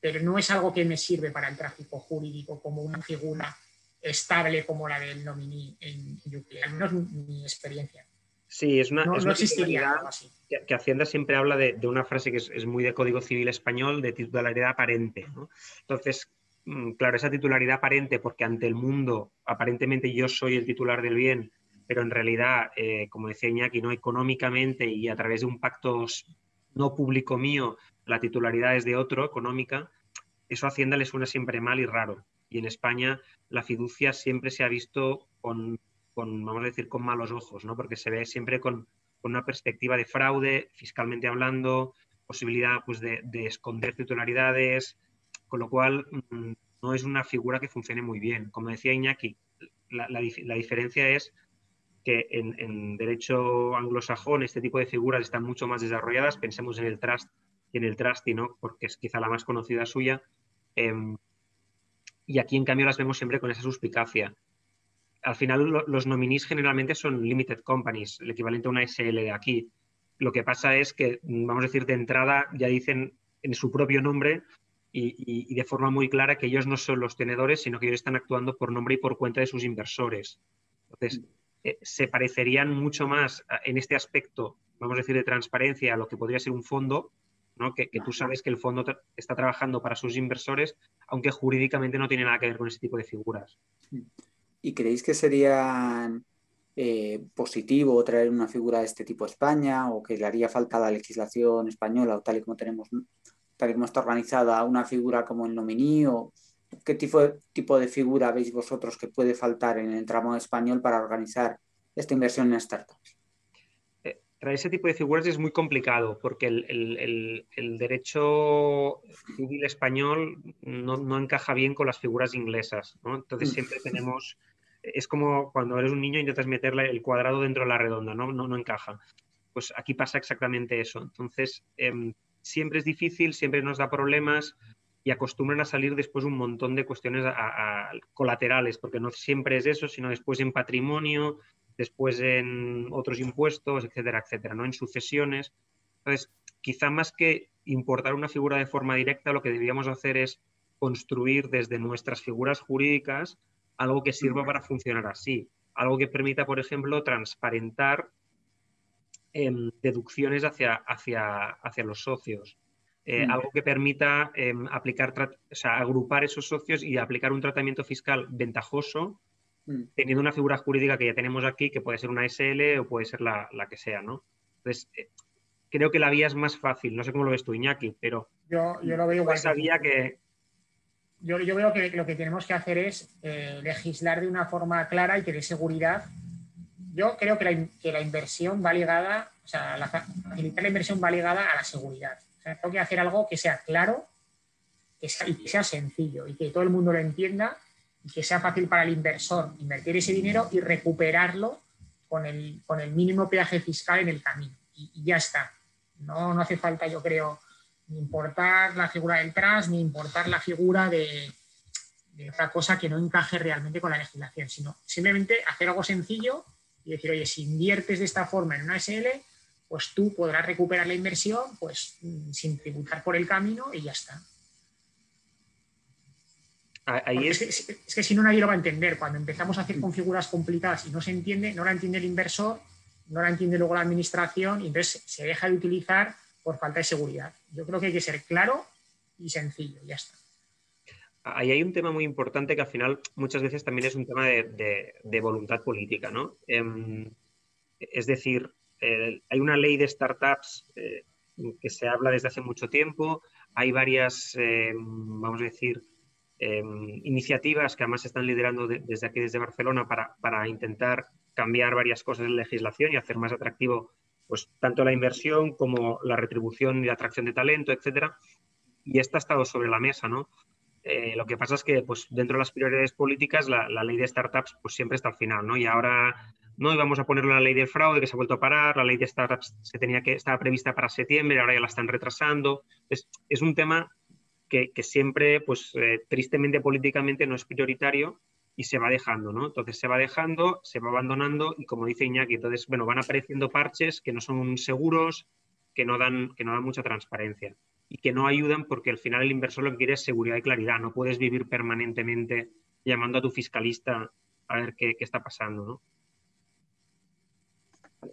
Speaker 3: Pero no es algo que me sirve para el tráfico jurídico como una figura estable como la del nominee en UK, al menos mi experiencia.
Speaker 4: Sí, es una, no, existiría algo así. Que, Hacienda siempre habla de, una frase que es, muy de Código Civil español, de titularidad aparente. Entonces, claro, esa titularidad aparente, porque ante el mundo aparentemente yo soy el titular del bien, pero en realidad, eh, como decía Iñaki, no económicamente y a través de un pacto no público mío, la titularidad es de otro, económica, eso a Hacienda le suena siempre mal y raro. Y en España la fiducia siempre se ha visto con, vamos a decir, con malos ojos, ¿no? porque se ve siempre con, una perspectiva de fraude, fiscalmente hablando, posibilidad pues, de, esconder titularidades, con lo cual mm, no es una figura que funcione muy bien. Como decía Iñaki, la, la diferencia es que en, derecho anglosajón este tipo de figuras están mucho más desarrolladas. Pensemos en el trust y en el trusty, ¿no? porque es quizá la más conocida suya. Em, y aquí, en cambio, las vemos siempre con esa suspicacia. Al final, los nominees generalmente son limited companies, el equivalente a una SL de aquí. Lo que pasa es que, vamos a decir, de entrada ya dicen en su propio nombre y, de forma muy clara que ellos no son los tenedores, sino que ellos están actuando por nombre y por cuenta de sus inversores. Entonces, eh, se parecerían mucho más en este aspecto, vamos a decir, de transparencia a lo que podría ser un fondo, ¿no? que, tú sabes que el fondo está trabajando para sus inversores, aunque jurídicamente no tiene nada que ver con ese tipo de figuras.
Speaker 2: ¿Y creéis que sería eh, positivo traer una figura de este tipo a España o que le haría falta a la legislación española o tal y como tenemos, tal y como está organizada, una figura como el nominee o ¿Qué tipo de, tipo de figura veis vosotros que puede faltar en el tramo español para organizar esta inversión en startups?
Speaker 4: Eh, traer ese tipo de figuras es muy complicado porque el, derecho civil español no, encaja bien con las figuras inglesas. Entonces mm. siempre tenemos, es como cuando eres un niño y intentas meterle el cuadrado dentro de la redonda, no, no, no encaja. Pues aquí pasa exactamente eso. Entonces em, siempre es difícil, siempre nos da problemas y acostumbran a salir después un montón de cuestiones colaterales, porque no siempre es eso, sino después en patrimonio, después en otros impuestos, etcétera, etcétera, ¿no? En sucesiones. Entonces, quizá más que importar una figura de forma directa, lo que deberíamos hacer es construir desde nuestras figuras jurídicas algo que sirva para funcionar así, algo que permita, por ejemplo, transparentar em, deducciones hacia, hacia, hacia los socios, eh, mm. algo que permita em, aplicar, o sea, agrupar esos socios y aplicar un tratamiento fiscal ventajoso, mm. teniendo una figura jurídica que ya tenemos aquí, que puede ser una SL o puede ser la, que sea, ¿no? Entonces, eh, creo que la vía es más fácil. No sé cómo lo ves tú, Iñaki, pero
Speaker 3: yo, yo lo veo igual.
Speaker 4: Esa vía que...
Speaker 3: Yo, yo, veo que lo que tenemos que hacer es eh, legislar de una forma clara y que dé seguridad. Yo creo que la, que la inversión va ligada, o sea, la, facilitar la inversión va ligada a la seguridad tengo que hacer algo que sea claro que sea, y que sea sencillo y que todo el mundo lo entienda y que sea fácil para el inversor invertir ese dinero y recuperarlo con el, con el mínimo peaje fiscal en el camino. Y, ya está. No, no hace falta, yo creo, ni importar la figura del trust, ni importar la figura de otra cosa que no encaje realmente con la legislación, sino simplemente hacer algo sencillo y decir, oye, si inviertes de esta forma en una SL, pues tú podrás recuperar la inversión pues, mm, sin tributar por el camino y ya está. es... que, si no nadie lo va a entender. Cuando empezamos a hacer configuras complicadas y no se entiende, no la entiende el inversor, no la entiende luego la administración y entonces se deja de utilizar por falta de seguridad. Yo creo que hay que ser claro y sencillo, ya está.
Speaker 4: Ahí hay un tema muy importante que al final muchas veces también es un tema de, voluntad política, ¿no? Em, es decir, eh, hay una ley de startups eh, que se habla desde hace mucho tiempo. Hay varias, eh, vamos a decir, iniciativas que además se están liderando desde aquí, desde Barcelona, para, intentar cambiar varias cosas en la legislación y hacer más atractivo pues tanto la inversión como la retribución y la atracción de talento, etcétera. Y esta ha estado sobre la mesa, ¿no? Eh, lo que pasa es que pues, dentro de las prioridades políticas la, ley de startups pues, siempre está al final, ¿no? Y ahora no íbamos a poner la ley del fraude que se ha vuelto a parar, la ley de startups se tenía que, estaba prevista para septiembre, ahora ya la están retrasando. Es, es un tema que, siempre, pues eh, tristemente políticamente no es prioritario y se va dejando, ¿no? Entonces se va dejando, se va abandonando y como dice Iñaki, entonces, bueno, van apareciendo parches que no son seguros, que no dan, que no dan mucha transparencia y que no ayudan porque al final el inversor lo que quiere es seguridad y claridad. No puedes vivir permanentemente llamando a tu fiscalista a ver qué, está pasando, ¿no?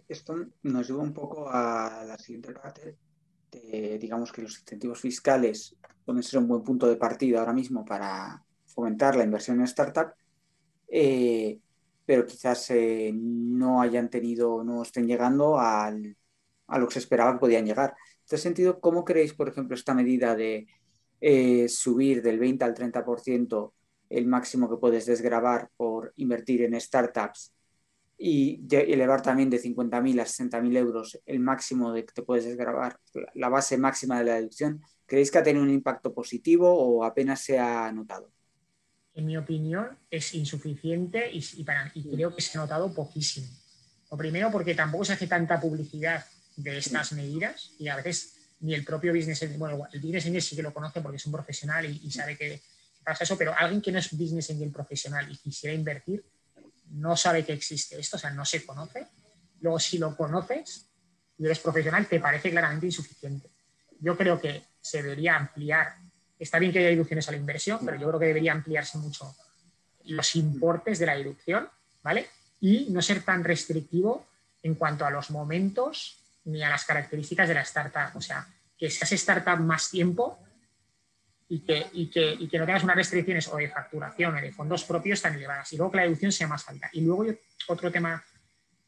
Speaker 2: Esto nos lleva un poco a la siguiente parte. digamos que los incentivos fiscales pueden ser un buen punto de partida ahora mismo para fomentar la inversión en startup, eh, pero quizás eh, no hayan tenido, no estén llegando a lo que se esperaba que podían llegar. En este sentido, ¿cómo creéis, por ejemplo, esta medida de eh, subir del 20 al 30% el máximo que puedes desgravar por invertir en startups y elevar también de 50.000 a 60.000 euros el máximo de que te puedes desgravar, la base máxima de la deducción, ¿creéis que ha tenido un impacto positivo o apenas se ha notado?
Speaker 3: en mi opinión, es insuficiente y, creo que se ha notado poquísimo. Lo primero, porque tampoco se hace tanta publicidad de estas medidas y a veces ni el propio business angel, bueno, el business angel sí que lo conoce porque es un profesional y, sabe que pasa eso, pero alguien que no es business angel profesional y quisiera invertir, no sabe que existe esto, o sea, no se conoce. Luego, si lo conoces y eres profesional, te parece claramente insuficiente. Yo creo que se debería ampliar Está bien que haya deducciones a la inversión, pero yo creo que debería ampliarse mucho los importes de la deducción, ¿vale? Y no ser tan restrictivo en cuanto a los momentos ni a las características de la startup. O sea, que seas startup más tiempo y que, no tengas unas restricciones o de facturación o de fondos propios tan elevadas. Y luego que la deducción sea más alta. Y luego otro tema,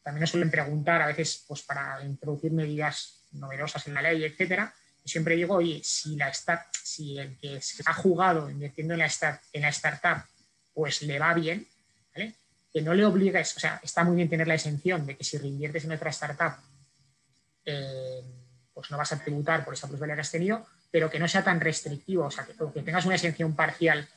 Speaker 3: también nos suelen preguntar a veces pues, para introducir medidas novedosas en la ley, etcétera, siempre digo, oye, si, la start, si el que ha jugado invirtiendo en la, start, en la startup, pues le va bien, ¿vale? que no le obligues, o sea, está muy bien tener la exención de que si reinviertes en otra startup, eh, pues no vas a tributar por esa plusvalía que has tenido, pero que no sea tan restrictivo, o sea, que, tengas una exención parcial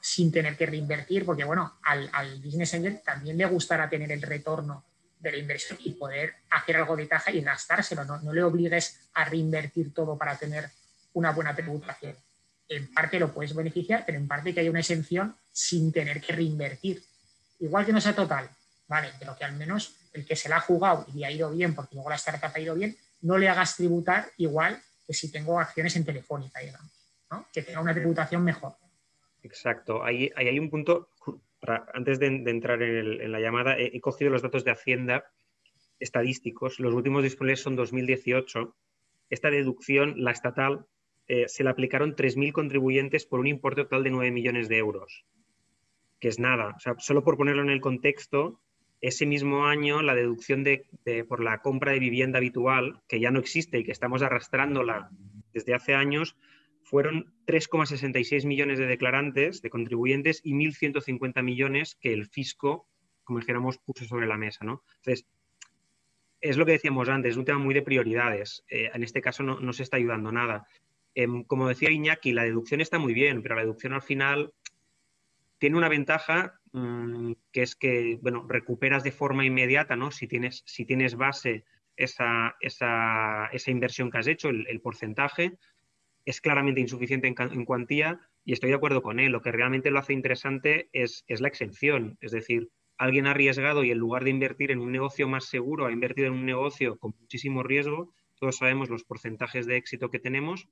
Speaker 3: sin tener que reinvertir, porque bueno, al, al business angel también le gustará tener el retorno de la inversión y poder hacer algo de caja y gastárselo. No, no le obligues a reinvertir todo para tener una buena tributación. En parte lo puedes beneficiar, pero en parte que haya una exención sin tener que reinvertir. Igual que no sea total, ¿vale? Pero que al menos el que se la ha jugado y ha ido bien, porque luego la startup ha ido bien, no le hagas tributar igual que si tengo acciones en Telefónica, digamos, ¿no? Que tenga una tributación mejor.
Speaker 4: Exacto. Ahí, hay un punto antes de, entrar en, la llamada, he, cogido los datos de Hacienda estadísticos. Los últimos disponibles son 2018. Esta deducción, la estatal, eh, se la aplicaron 3.000 contribuyentes por un importe total de 9 millones de euros, que es nada. O sea, solo por ponerlo en el contexto, ese mismo año la deducción de, por la compra de vivienda habitual, que ya no existe y que estamos arrastrándola desde hace años, fueron 3,66 millones de declarantes, de contribuyentes, y 1.150 millones que el fisco, como dijéramos, puso sobre la mesa. Entonces, es lo que decíamos antes, es un tema muy de prioridades. Eh, en este caso no, se está ayudando nada. Em, como decía Iñaki, la deducción está muy bien, pero la deducción al final tiene una ventaja que es que, bueno, recuperas de forma inmediata, ¿no? Si tienes, si tienes base esa, esa, esa inversión que has hecho, el porcentaje, es claramente insuficiente en, cuantía y estoy de acuerdo con él. Lo que realmente lo hace interesante es, la exención. Es decir, alguien ha arriesgado y en lugar de invertir en un negocio más seguro, ha invertido en un negocio con muchísimo riesgo. Todos sabemos los porcentajes de éxito que tenemos.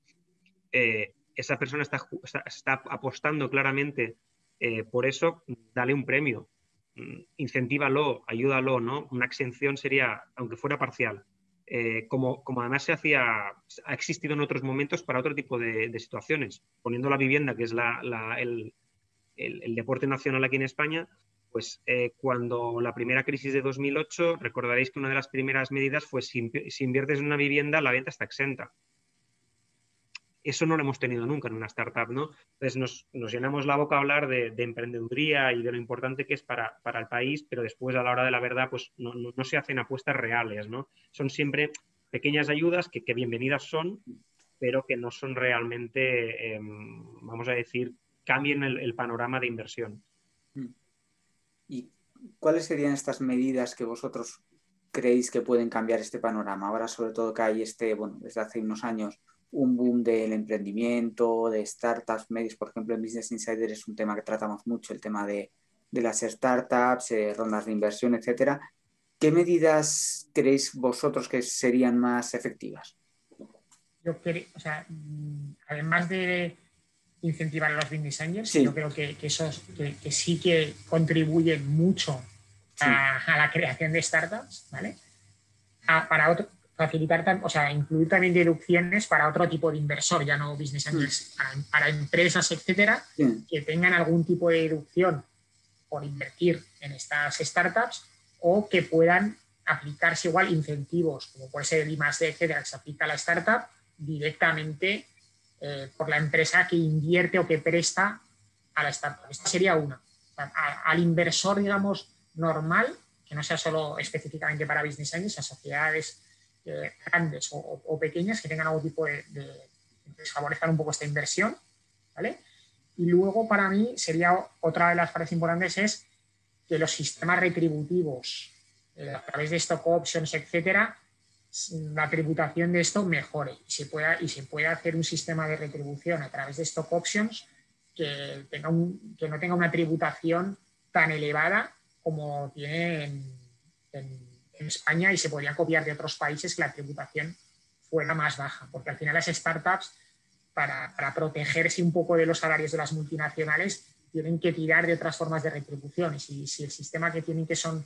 Speaker 4: Eh, esa persona está, está, apostando claramente eh, por eso, dale un premio, mm, incentívalo, ayúdalo, ¿no? Una exención sería, aunque fuera parcial, eh, como, además se hacía, ha existido en otros momentos para otro tipo de, situaciones. Poniendo la vivienda, que es el, deporte nacional aquí en España, pues eh, cuando la primera crisis de 2008, recordaréis que una de las primeras medidas fue si, inviertes en una vivienda, la venta está exenta. Eso no lo hemos tenido nunca en una startup, ¿no? Entonces nos, llenamos la boca a hablar de, emprendeduría y de lo importante que es para, el país, pero después a la hora de la verdad, pues no, se hacen apuestas reales, ¿no? Son siempre pequeñas ayudas que, bienvenidas son, pero que no son realmente, em, vamos a decir, cambien el, panorama de inversión.
Speaker 2: ¿Y cuáles serían estas medidas que vosotros creéis que pueden cambiar este panorama? Ahora, sobre todo que hay este, bueno, desde hace unos años, un boom del emprendimiento, de startups, medios, por ejemplo, en Business Insider es un tema que tratamos mucho, el tema de, las startups, eh, rondas de inversión, etcétera. ¿Qué medidas creéis vosotros que serían más efectivas?
Speaker 3: Yo creo, o sea, mm, además de incentivar a los business angels, yo creo que, eso, que, sí que contribuyen mucho a, la creación de startups, ¿vale? para facilitar, o sea, incluir también deducciones para otro tipo de inversor, ya no business angels, para, empresas, etcétera, que tengan algún tipo de deducción por invertir en estas startups o que puedan aplicarse igual incentivos, como puede ser el I etcétera, que se aplica a la startup directamente eh, por la empresa que invierte o que presta a la startup. Esta sería una. al inversor, digamos, normal, que no sea solo específicamente para business angels, a sociedades eh, grandes o, pequeñas que tengan algún tipo de, de, un poco esta inversión, ¿vale? Y luego para mí sería otra de las partes importantes es que los sistemas retributivos eh, a través de stock options, etcétera, la tributación de esto mejore y se pueda y se pueda hacer un sistema de retribución a través de stock options que, tenga un, que no tenga una tributación tan elevada como tiene en, España y se podría copiar de otros países que la tributación fuera más baja, porque al final las startups, para, protegerse un poco de los salarios de las multinacionales, tienen que tirar de otras formas de retribución. Y si, el sistema que tienen que son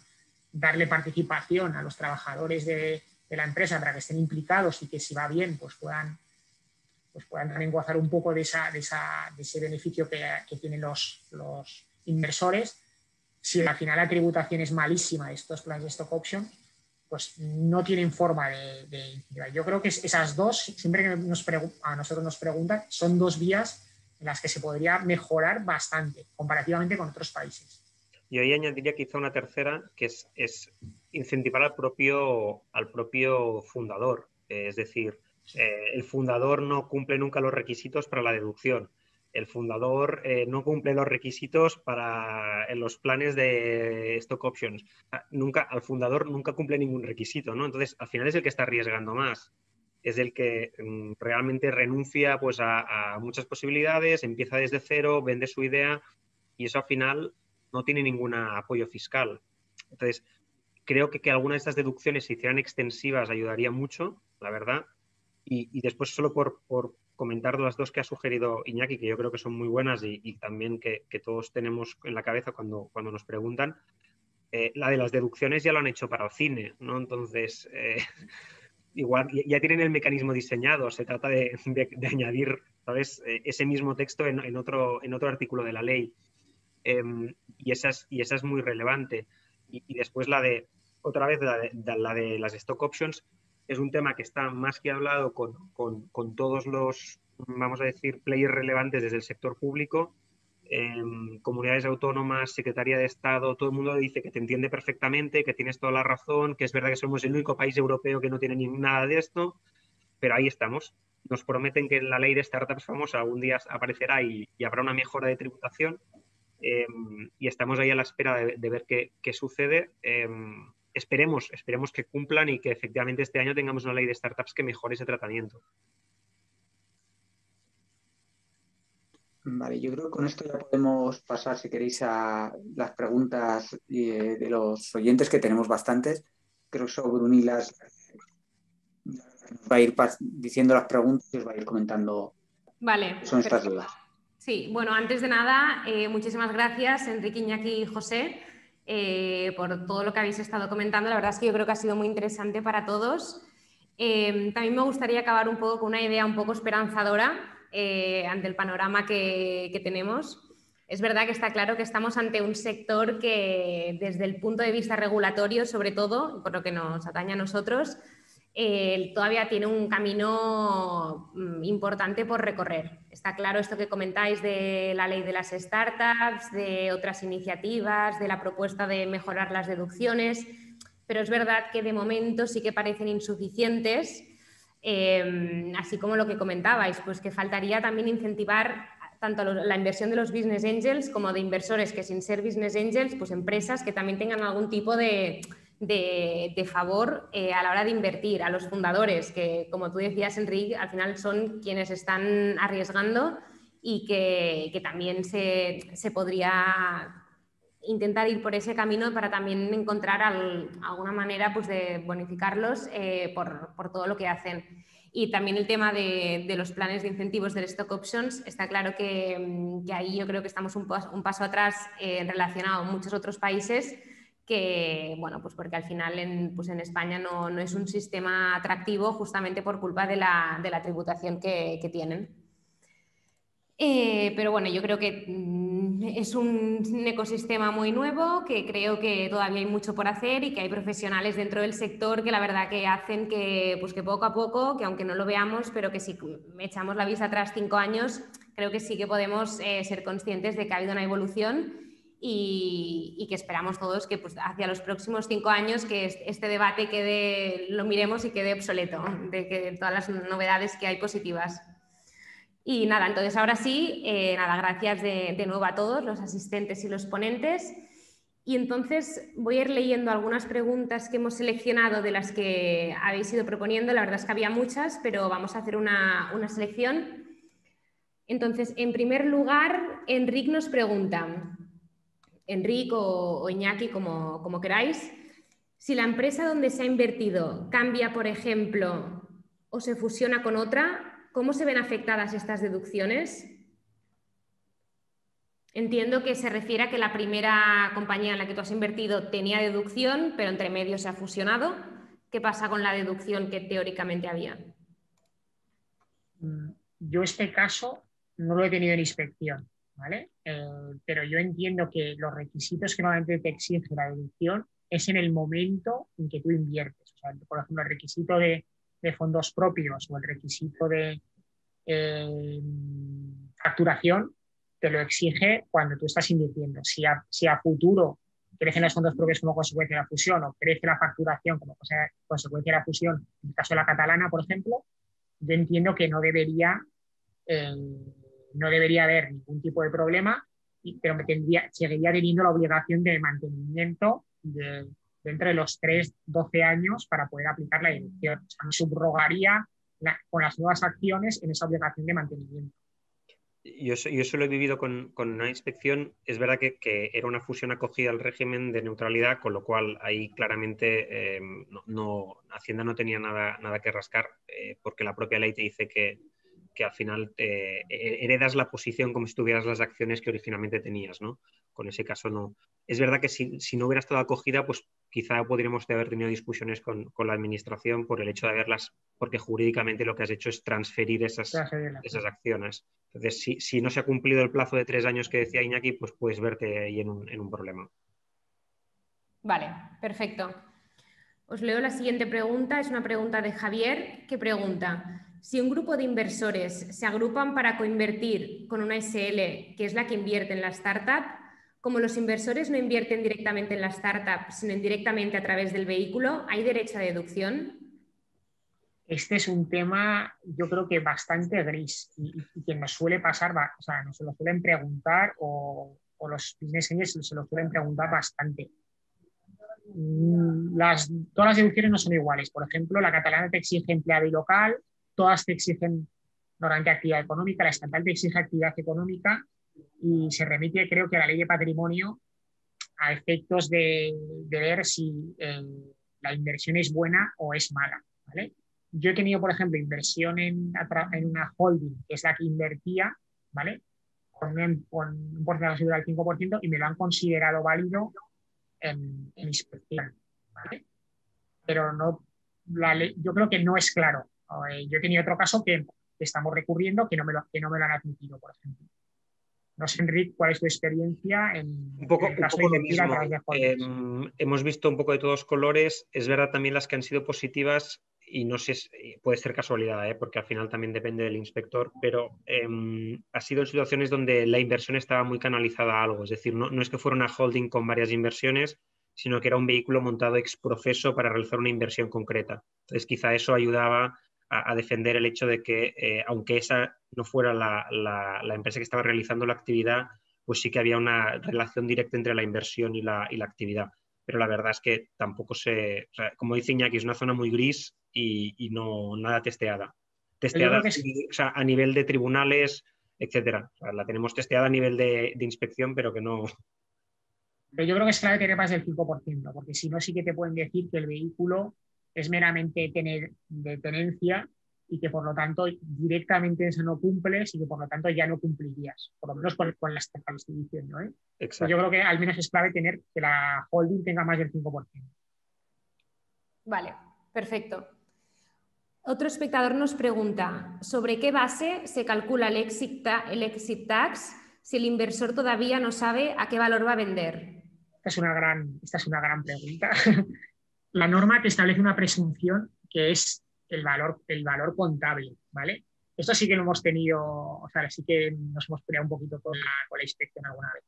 Speaker 3: darle participación a los trabajadores de, la empresa para que estén implicados y que si va bien, pues puedan, pues puedan gozar un poco de, esa, de, esa, de ese beneficio que, que tienen los, los inversores, si al final la tributación es malísima de estos planes de stock option, pues no tienen forma de, de Yo creo que esas dos, siempre que nos a nosotros nos preguntan, son dos vías en las que se podría mejorar bastante comparativamente con otros países.
Speaker 4: Yo ahí añadiría quizá una tercera, que es, es incentivar al propio, al propio fundador. es decir, eh, el fundador no cumple nunca los requisitos para la deducción el fundador eh, no cumple los requisitos para en los planes de stock options. Ah, nunca, al fundador nunca cumple ningún requisito, ¿no? Entonces, al final es el que está arriesgando más. Es el que mm, realmente renuncia pues, a, muchas posibilidades, empieza desde cero, vende su idea y eso al final no tiene ningún apoyo fiscal. Entonces, creo que que algunas de estas deducciones se hicieran extensivas ayudaría mucho, la verdad. Y, después, solo por, comentar las dos que ha sugerido Iñaki, que yo creo que son muy buenas y, también que, todos tenemos en la cabeza cuando, cuando nos preguntan. Eh, la de las deducciones ya lo han hecho para el cine, ¿no? Entonces, eh, igual ya tienen el mecanismo diseñado, se trata de, añadir, ¿sabes? Eh, ese mismo texto en, otro, en otro artículo de la ley. Em, y, esa es, y esa es muy relevante. Y, después la de, otra vez, la la de las stock options, es un tema que está más que hablado con, todos los, vamos a decir, players relevantes desde el sector público, em, comunidades autónomas, Secretaría de Estado, todo el mundo dice que te entiende perfectamente, que tienes toda la razón, que es verdad que somos el único país europeo que no tiene ni nada de esto, pero ahí estamos. Nos prometen que la ley de startups famosa algún día aparecerá y, habrá una mejora de tributación. Em, y estamos ahí a la espera de, ver qué, sucede. Em, esperemos, esperemos que cumplan y que efectivamente este año tengamos una ley de startups que mejore ese tratamiento.
Speaker 2: Vale, yo creo que con esto ya podemos pasar, si queréis, a las preguntas eh, de los oyentes, que tenemos bastantes. Creo que sobre las va a ir diciendo las preguntas y os va a ir comentando.
Speaker 1: Vale.
Speaker 2: Son estas dudas.
Speaker 1: Sí, bueno, antes de nada, eh, muchísimas gracias, Enrique Iñaki y José. Eh, por todo lo que habéis estado comentando. La verdad es que yo creo que ha sido muy interesante para todos. Eh, también me gustaría acabar un poco con una idea un poco esperanzadora eh, ante el panorama que, tenemos. Es verdad que está claro que estamos ante un sector que desde el punto de vista regulatorio, sobre todo, por lo que nos atañe a nosotros, eh, todavía tiene un camino mm, importante por recorrer. Está claro esto que comentáis de la ley de las startups, de otras iniciativas, de la propuesta de mejorar las deducciones, pero es verdad que de momento sí que parecen insuficientes, em, así como lo que comentabais, pues que faltaría también incentivar tanto la inversión de los business angels como de inversores que sin ser business angels, pues empresas que también tengan algún tipo de de, favor eh, a la hora de invertir, a los fundadores, que como tú decías, Enrique, al final son quienes están arriesgando y que, también se, podría intentar ir por ese camino para también encontrar alguna manera pues, de bonificarlos eh, por, todo lo que hacen. Y también el tema de, los planes de incentivos del Stock Options, está claro que, ahí yo creo que estamos un, paso atrás eh, relacionado a muchos otros países que, bueno, pues porque al final en, pues en España no, es un sistema atractivo justamente por culpa de la, tributación que, tienen. Eh, pero bueno, yo creo que mm, es un ecosistema muy nuevo, que creo que todavía hay mucho por hacer y que hay profesionales dentro del sector que la verdad que hacen que, pues que poco a poco, que aunque no lo veamos, pero que si echamos la vista atrás cinco años, creo que sí que podemos eh, ser conscientes de que ha habido una evolución y, que esperamos todos que pues, hacia los próximos cinco años que este debate quede, lo miremos y quede obsoleto, de que todas las novedades que hay positivas. Y nada, entonces ahora sí, eh, nada, gracias de, de, nuevo a todos los asistentes y los ponentes. Y entonces voy a ir leyendo algunas preguntas que hemos seleccionado de las que habéis ido proponiendo. La verdad es que había muchas, pero vamos a hacer una, una selección. Entonces, en primer lugar, Enrique nos pregunta, Enrique o, Iñaki, como, como queráis, si la empresa donde se ha invertido cambia, por ejemplo, o se fusiona con otra, ¿cómo se ven afectadas estas deducciones? Entiendo que se refiere a que la primera compañía en la que tú has invertido tenía deducción, pero entre medio se ha fusionado. ¿Qué pasa con la deducción que teóricamente había?
Speaker 3: Mm, yo este caso no lo he tenido en inspección. ¿Vale? Eh, pero yo entiendo que los requisitos que normalmente te exige la deducción es en el momento en que tú inviertes. por ejemplo, el requisito de, fondos propios o el requisito de eh, facturación te lo exige cuando tú estás invirtiendo. Si a, si a futuro crecen los fondos propios como consecuencia de la fusión o crece la facturación como consecuencia de la fusión, en el caso de la catalana, por ejemplo, yo entiendo que no debería eh, no debería haber ningún tipo de problema, pero tendría, seguiría teniendo la obligación de mantenimiento de, entre los 3, 12 años para poder aplicar la dirección. O sea, subrogaría con las nuevas acciones en esa obligación de mantenimiento.
Speaker 4: Yo, yo eso lo he vivido con, una inspección. Es verdad que, era una fusión acogida al régimen de neutralidad, con lo cual ahí claramente eh, no, Hacienda no tenía nada, nada que rascar, eh, porque la propia ley te dice que, que al final eh, heredas la posición como si tuvieras las acciones que originalmente tenías, ¿no? Con ese caso no. Es verdad que si, no hubiera estado acogida, pues quizá podríamos haber tenido discusiones con, la administración por el hecho de haberlas, porque jurídicamente lo que has hecho es transferir esas, esas acciones. Entonces, si, no se ha cumplido el plazo de tres años que decía Iñaki, pues puedes verte ahí en un, en un problema.
Speaker 1: Vale, perfecto. Os leo la siguiente pregunta. Es una pregunta de Javier que pregunta, si un grupo de inversores se agrupan para coinvertir con una SL, que es la que invierte en la startup, como los inversores no invierten directamente en la startup, sino indirectamente a través del vehículo, ¿hay derecho a deducción?
Speaker 3: Este es un tema, yo creo que bastante gris y, que nos suele pasar, o sea, nos lo suelen preguntar o, los business angels se lo suelen preguntar bastante. Mm, las, todas las deducciones no son iguales. Por ejemplo, la catalana te exige empleado y local, todas te exigen normalmente actividad económica, la estatal te exige actividad económica y se remite, creo que, a la ley de patrimonio a efectos de, ver si eh, la inversión es buena o es mala. Yo he tenido, por ejemplo, inversión en, una holding, que es la que invertía, ¿vale? Con un, porcentaje del 5% y me lo han considerado válido en, inspección. Pero no, yo creo que no es claro yo he tenido otro caso que estamos recurriendo que no me lo, que no me lo han admitido, por ejemplo. No sé, Enrique, cuál es tu experiencia en,
Speaker 4: un poco, el caso de mismo. Em, hemos visto un poco de todos colores. Es verdad también las que han sido positivas. y no sé, puede ser casualidad, ¿eh? porque al final también depende del inspector, pero em, ha sido en situaciones donde la inversión estaba muy canalizada a algo, es decir, no, no, es que fuera una holding con varias inversiones, sino que era un vehículo montado ex proceso para realizar una inversión concreta. Entonces, quizá eso ayudaba a, defender el hecho de que, eh, aunque esa no fuera la, la, empresa que estaba realizando la actividad, pues sí que había una relación directa entre la inversión y la, y la actividad. Pero la verdad es que tampoco se, como dice Iñaki, es una zona muy gris y, no nada testeada. Testeada a nivel de tribunales, etcétera. la tenemos testeada a nivel de, de inspección, pero que no,
Speaker 3: pero yo creo que es clave tener más del 5%, porque si no, sí que te pueden decir que el vehículo es meramente tener, de tenencia y que por lo tanto directamente eso no cumples y que por lo tanto ya no cumplirías, por lo menos con, con las que estoy diciendo. ¿eh? Pues yo creo que al menos es clave tener que la holding tenga más del 5%.
Speaker 1: Vale, perfecto. Otro espectador nos pregunta, ¿sobre qué base se calcula el exit, el exit tax si el inversor todavía no sabe a qué valor va a vender?
Speaker 3: es una gran, esta es una gran pregunta. La norma te establece una presunción que es el valor, el valor contable, ¿vale? Esto sí que lo hemos tenido, o sea, sí que nos hemos peleado un poquito con la, con la inspección alguna vez.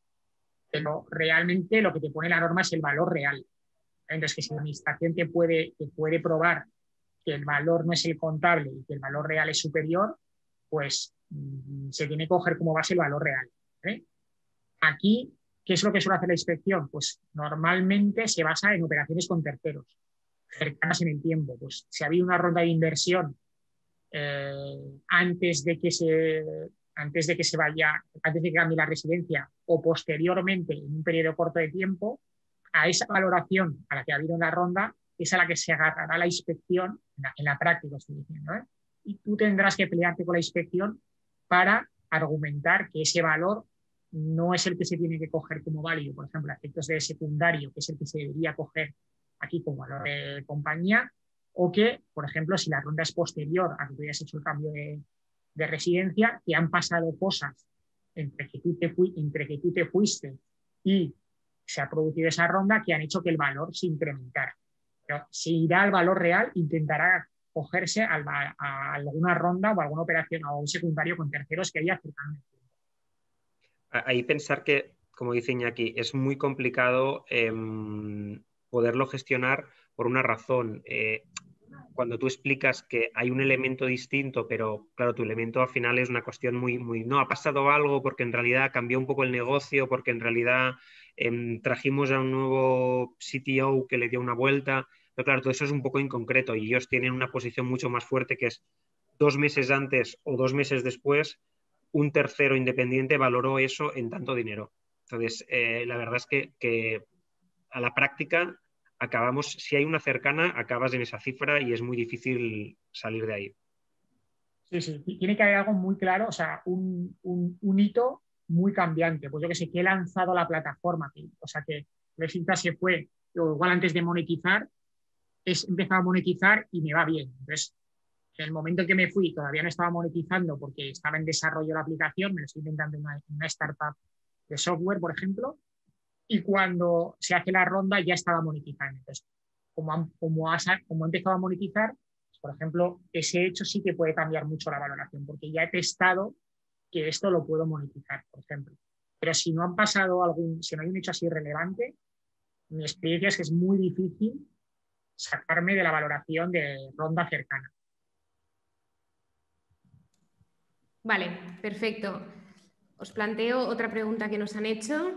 Speaker 3: Pero realmente lo que te pone la norma es el valor real. Entonces, que si la administración te puede, te puede probar que el valor no es el contable y que el valor real es superior, pues mm, se tiene que coger como base el valor real. Aquí ¿Qué es lo que suele hacer la inspección? Pues normalmente se basa en operaciones con terceros, cercanas en el tiempo. Pues si ha habido una ronda de inversión eh, antes, de que se, antes de que se vaya, antes de que cambie la residencia o posteriormente en un periodo corto de tiempo, a esa valoración a la que ha habido una ronda es a la que se agarrará la inspección, en la, práctica estoy diciendo, ¿eh? y tú tendrás que pelearte con la inspección para argumentar que ese valor no es el que se tiene que coger como válido, por ejemplo, efectos de secundario, que es el que se debería coger aquí como valor de compañía, o que, por ejemplo, si la ronda es posterior a que tú hayas hecho el cambio de, residencia, que han pasado cosas entre que, tú te entre que tú te fuiste y se ha producido esa ronda que han hecho que el valor se incrementara. Pero si irá al valor real, intentará cogerse a, alguna ronda o alguna operación o un secundario con terceros que haya cercanamente
Speaker 4: ahí pensar que, como dice Iñaki, es muy complicado em, poderlo gestionar por una razón. Eh, cuando tú explicas que hay un elemento distinto, pero claro, tu elemento al final es una cuestión muy, muy, no, ha pasado algo porque en realidad cambió un poco el negocio, porque en realidad em, trajimos a un nuevo CTO que le dio una vuelta, pero claro, todo eso es un poco inconcreto y ellos tienen una posición mucho más fuerte que es dos meses antes o dos meses después, un tercero independiente valoró eso en tanto dinero. Entonces, eh, la verdad es que, a la práctica acabamos, si hay una cercana, acabas en esa cifra y es muy difícil salir de ahí.
Speaker 3: Sí, sí, tiene que haber algo muy claro, o sea, un, hito muy cambiante. Pues yo que sé, que he lanzado la plataforma, o sea, que resulta se fue, igual antes de monetizar, es empezado a monetizar y me va bien. Entonces, en el momento en que me fui todavía no estaba monetizando porque estaba en desarrollo la aplicación, me lo estoy inventando en una, startup de software, por ejemplo, y cuando se hace la ronda ya estaba monetizando. Entonces, como, como, ha, como empezado a monetizar, pues, por ejemplo, ese hecho sí que puede cambiar mucho la valoración, porque ya he testado que esto lo puedo monetizar, por ejemplo. Pero si no han pasado algún, si no hay un hecho así relevante, mi experiencia es que es muy difícil sacarme de la valoración de ronda cercana.
Speaker 1: Vale, perfecto. Os planteo otra pregunta que nos han hecho.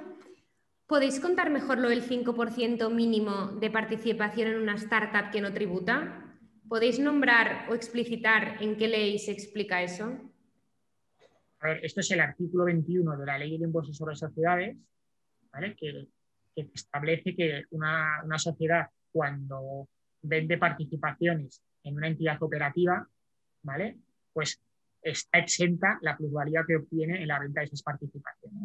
Speaker 1: ¿Podéis contar mejor lo del 5% mínimo de participación en una startup que no tributa? ¿Podéis nombrar o explicitar en qué ley se explica eso?
Speaker 3: A ver, esto es el artículo 21 de la Ley del Impuesto sobre Sociedades, que, establece que una, una sociedad cuando vende participaciones en una entidad operativa, ¿vale? Pues está exenta la plusvalía que obtiene en la venta de esas participaciones.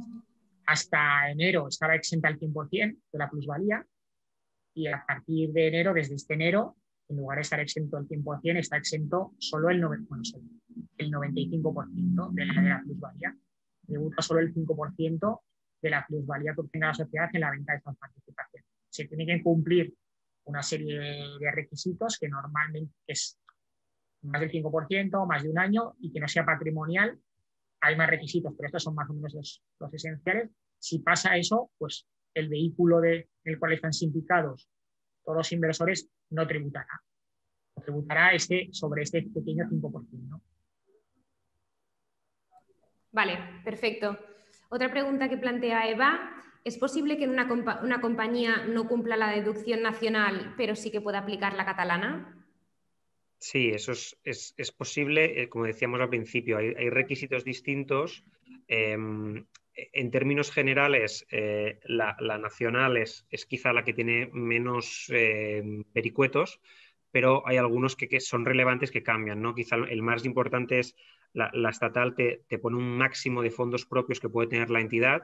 Speaker 3: Hasta enero estaba exenta el 100% de la plusvalía y a partir de enero, desde este enero, en lugar de estar exento el 100%, está exento solo el, el 95% de la, de la plusvalía. Tributa solo el 5% de la plusvalía que obtenga la sociedad en la venta de esas participaciones. Se tiene que cumplir una serie de requisitos que normalmente es más del 5%, más de un año y que no sea patrimonial. Hay más requisitos, pero estos son más o menos los, esenciales. Si pasa eso, pues el vehículo de, del cual están sindicados todos los inversores no tributará. Tributará este, sobre este pequeño 5%.
Speaker 1: Vale, perfecto. Otra pregunta que plantea Eva. ¿Es posible que una, una compañía no cumpla la deducción nacional, pero sí que pueda aplicar la catalana?
Speaker 4: Sí, eso es, posible. Eh, como decíamos al principio, hay, requisitos distintos. Em, en términos generales, eh, la, nacional es, quizá la que tiene menos em, vericuetos, pero hay algunos que, son relevantes que cambian. ¿no? Quizá el más importante es la, estatal te, pone un máximo de fondos propios que puede tener la entidad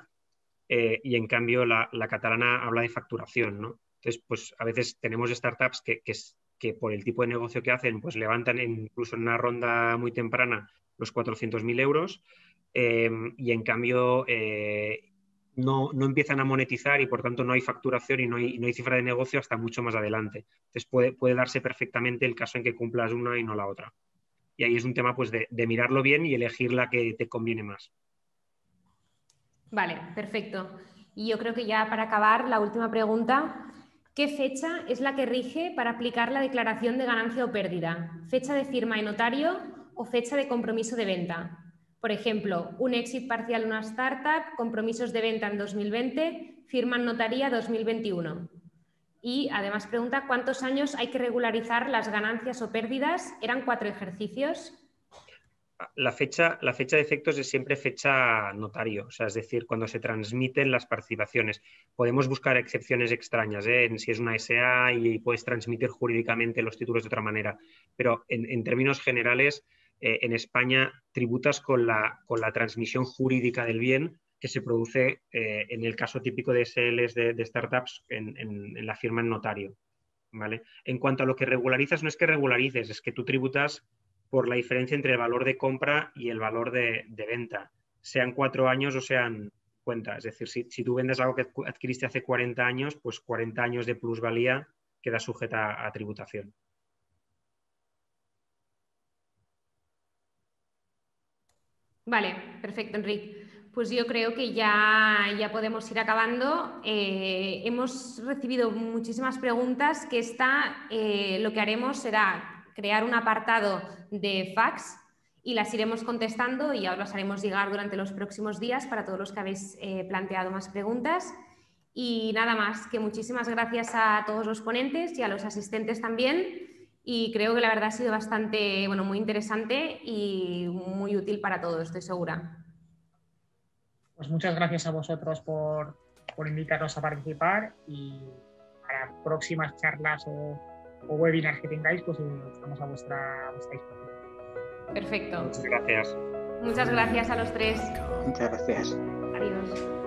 Speaker 4: eh, y en cambio la, catalana habla de facturación. ¿no? Entonces, pues a veces tenemos startups que, que, que por el tipo de negocio que hacen, pues levantan incluso en una ronda muy temprana los 400.000 euros em, y en cambio eh, no, empiezan a monetizar y por tanto no hay facturación y no hay, no hay cifra de negocio hasta mucho más adelante. Entonces puede, puede, darse perfectamente el caso en que cumplas una y no la otra. Y ahí es un tema pues de mirarlo bien y elegir la que te conviene más.
Speaker 1: Vale, perfecto. Y yo creo que ya para acabar, la última pregunta. ¿Qué fecha es la que rige para aplicar la declaración de ganancia o pérdida? ¿Fecha de firma en notario o fecha de compromiso de venta? Por ejemplo, un éxito parcial en una startup, compromisos de venta en 2020, firma en notaría 2021. Y además pregunta cuántos años hay que regularizar las ganancias o pérdidas. ¿Eran cuatro ejercicios?
Speaker 4: La fecha, la fecha de efectos es siempre fecha notario, o sea, es decir, cuando se transmiten las participaciones. Podemos buscar excepciones extrañas, ¿eh? si es una SA y puedes transmitir jurídicamente los títulos de otra manera, pero en, términos generales, eh, en España tributas con la, con la transmisión jurídica del bien que se produce eh, en el caso típico de SLs de, startups en, en, la firma en notario. ¿vale? En cuanto a lo que regularizas, no es que regularices, es que tú tributas por la diferencia entre el valor de compra y el valor de, venta, sean cuatro años o sean cuenta. Es decir, si, tú vendes algo que adquiriste hace 40 años, pues 40 años de plusvalía queda sujeta a, tributación.
Speaker 1: Vale, perfecto, Enrique. Pues yo creo que ya, ya podemos ir acabando. Eh, hemos recibido muchísimas preguntas que está, eh, lo que haremos será crear un apartado de fax y las iremos contestando y os las haremos llegar durante los próximos días para todos los que habéis eh, planteado más preguntas. Y nada más, que muchísimas gracias a todos los ponentes y a los asistentes también. Y creo que la verdad ha sido bastante, bueno, muy interesante y muy útil para todos, estoy segura.
Speaker 3: Pues muchas gracias a vosotros por, por invitarnos a participar y para próximas charlas o o webinars que tengáis, pues eh, estamos a vuestra, a vuestra disposición.
Speaker 1: Perfecto.
Speaker 4: Muchas gracias.
Speaker 1: Muchas gracias a los tres.
Speaker 2: Muchas gracias.
Speaker 1: Adiós.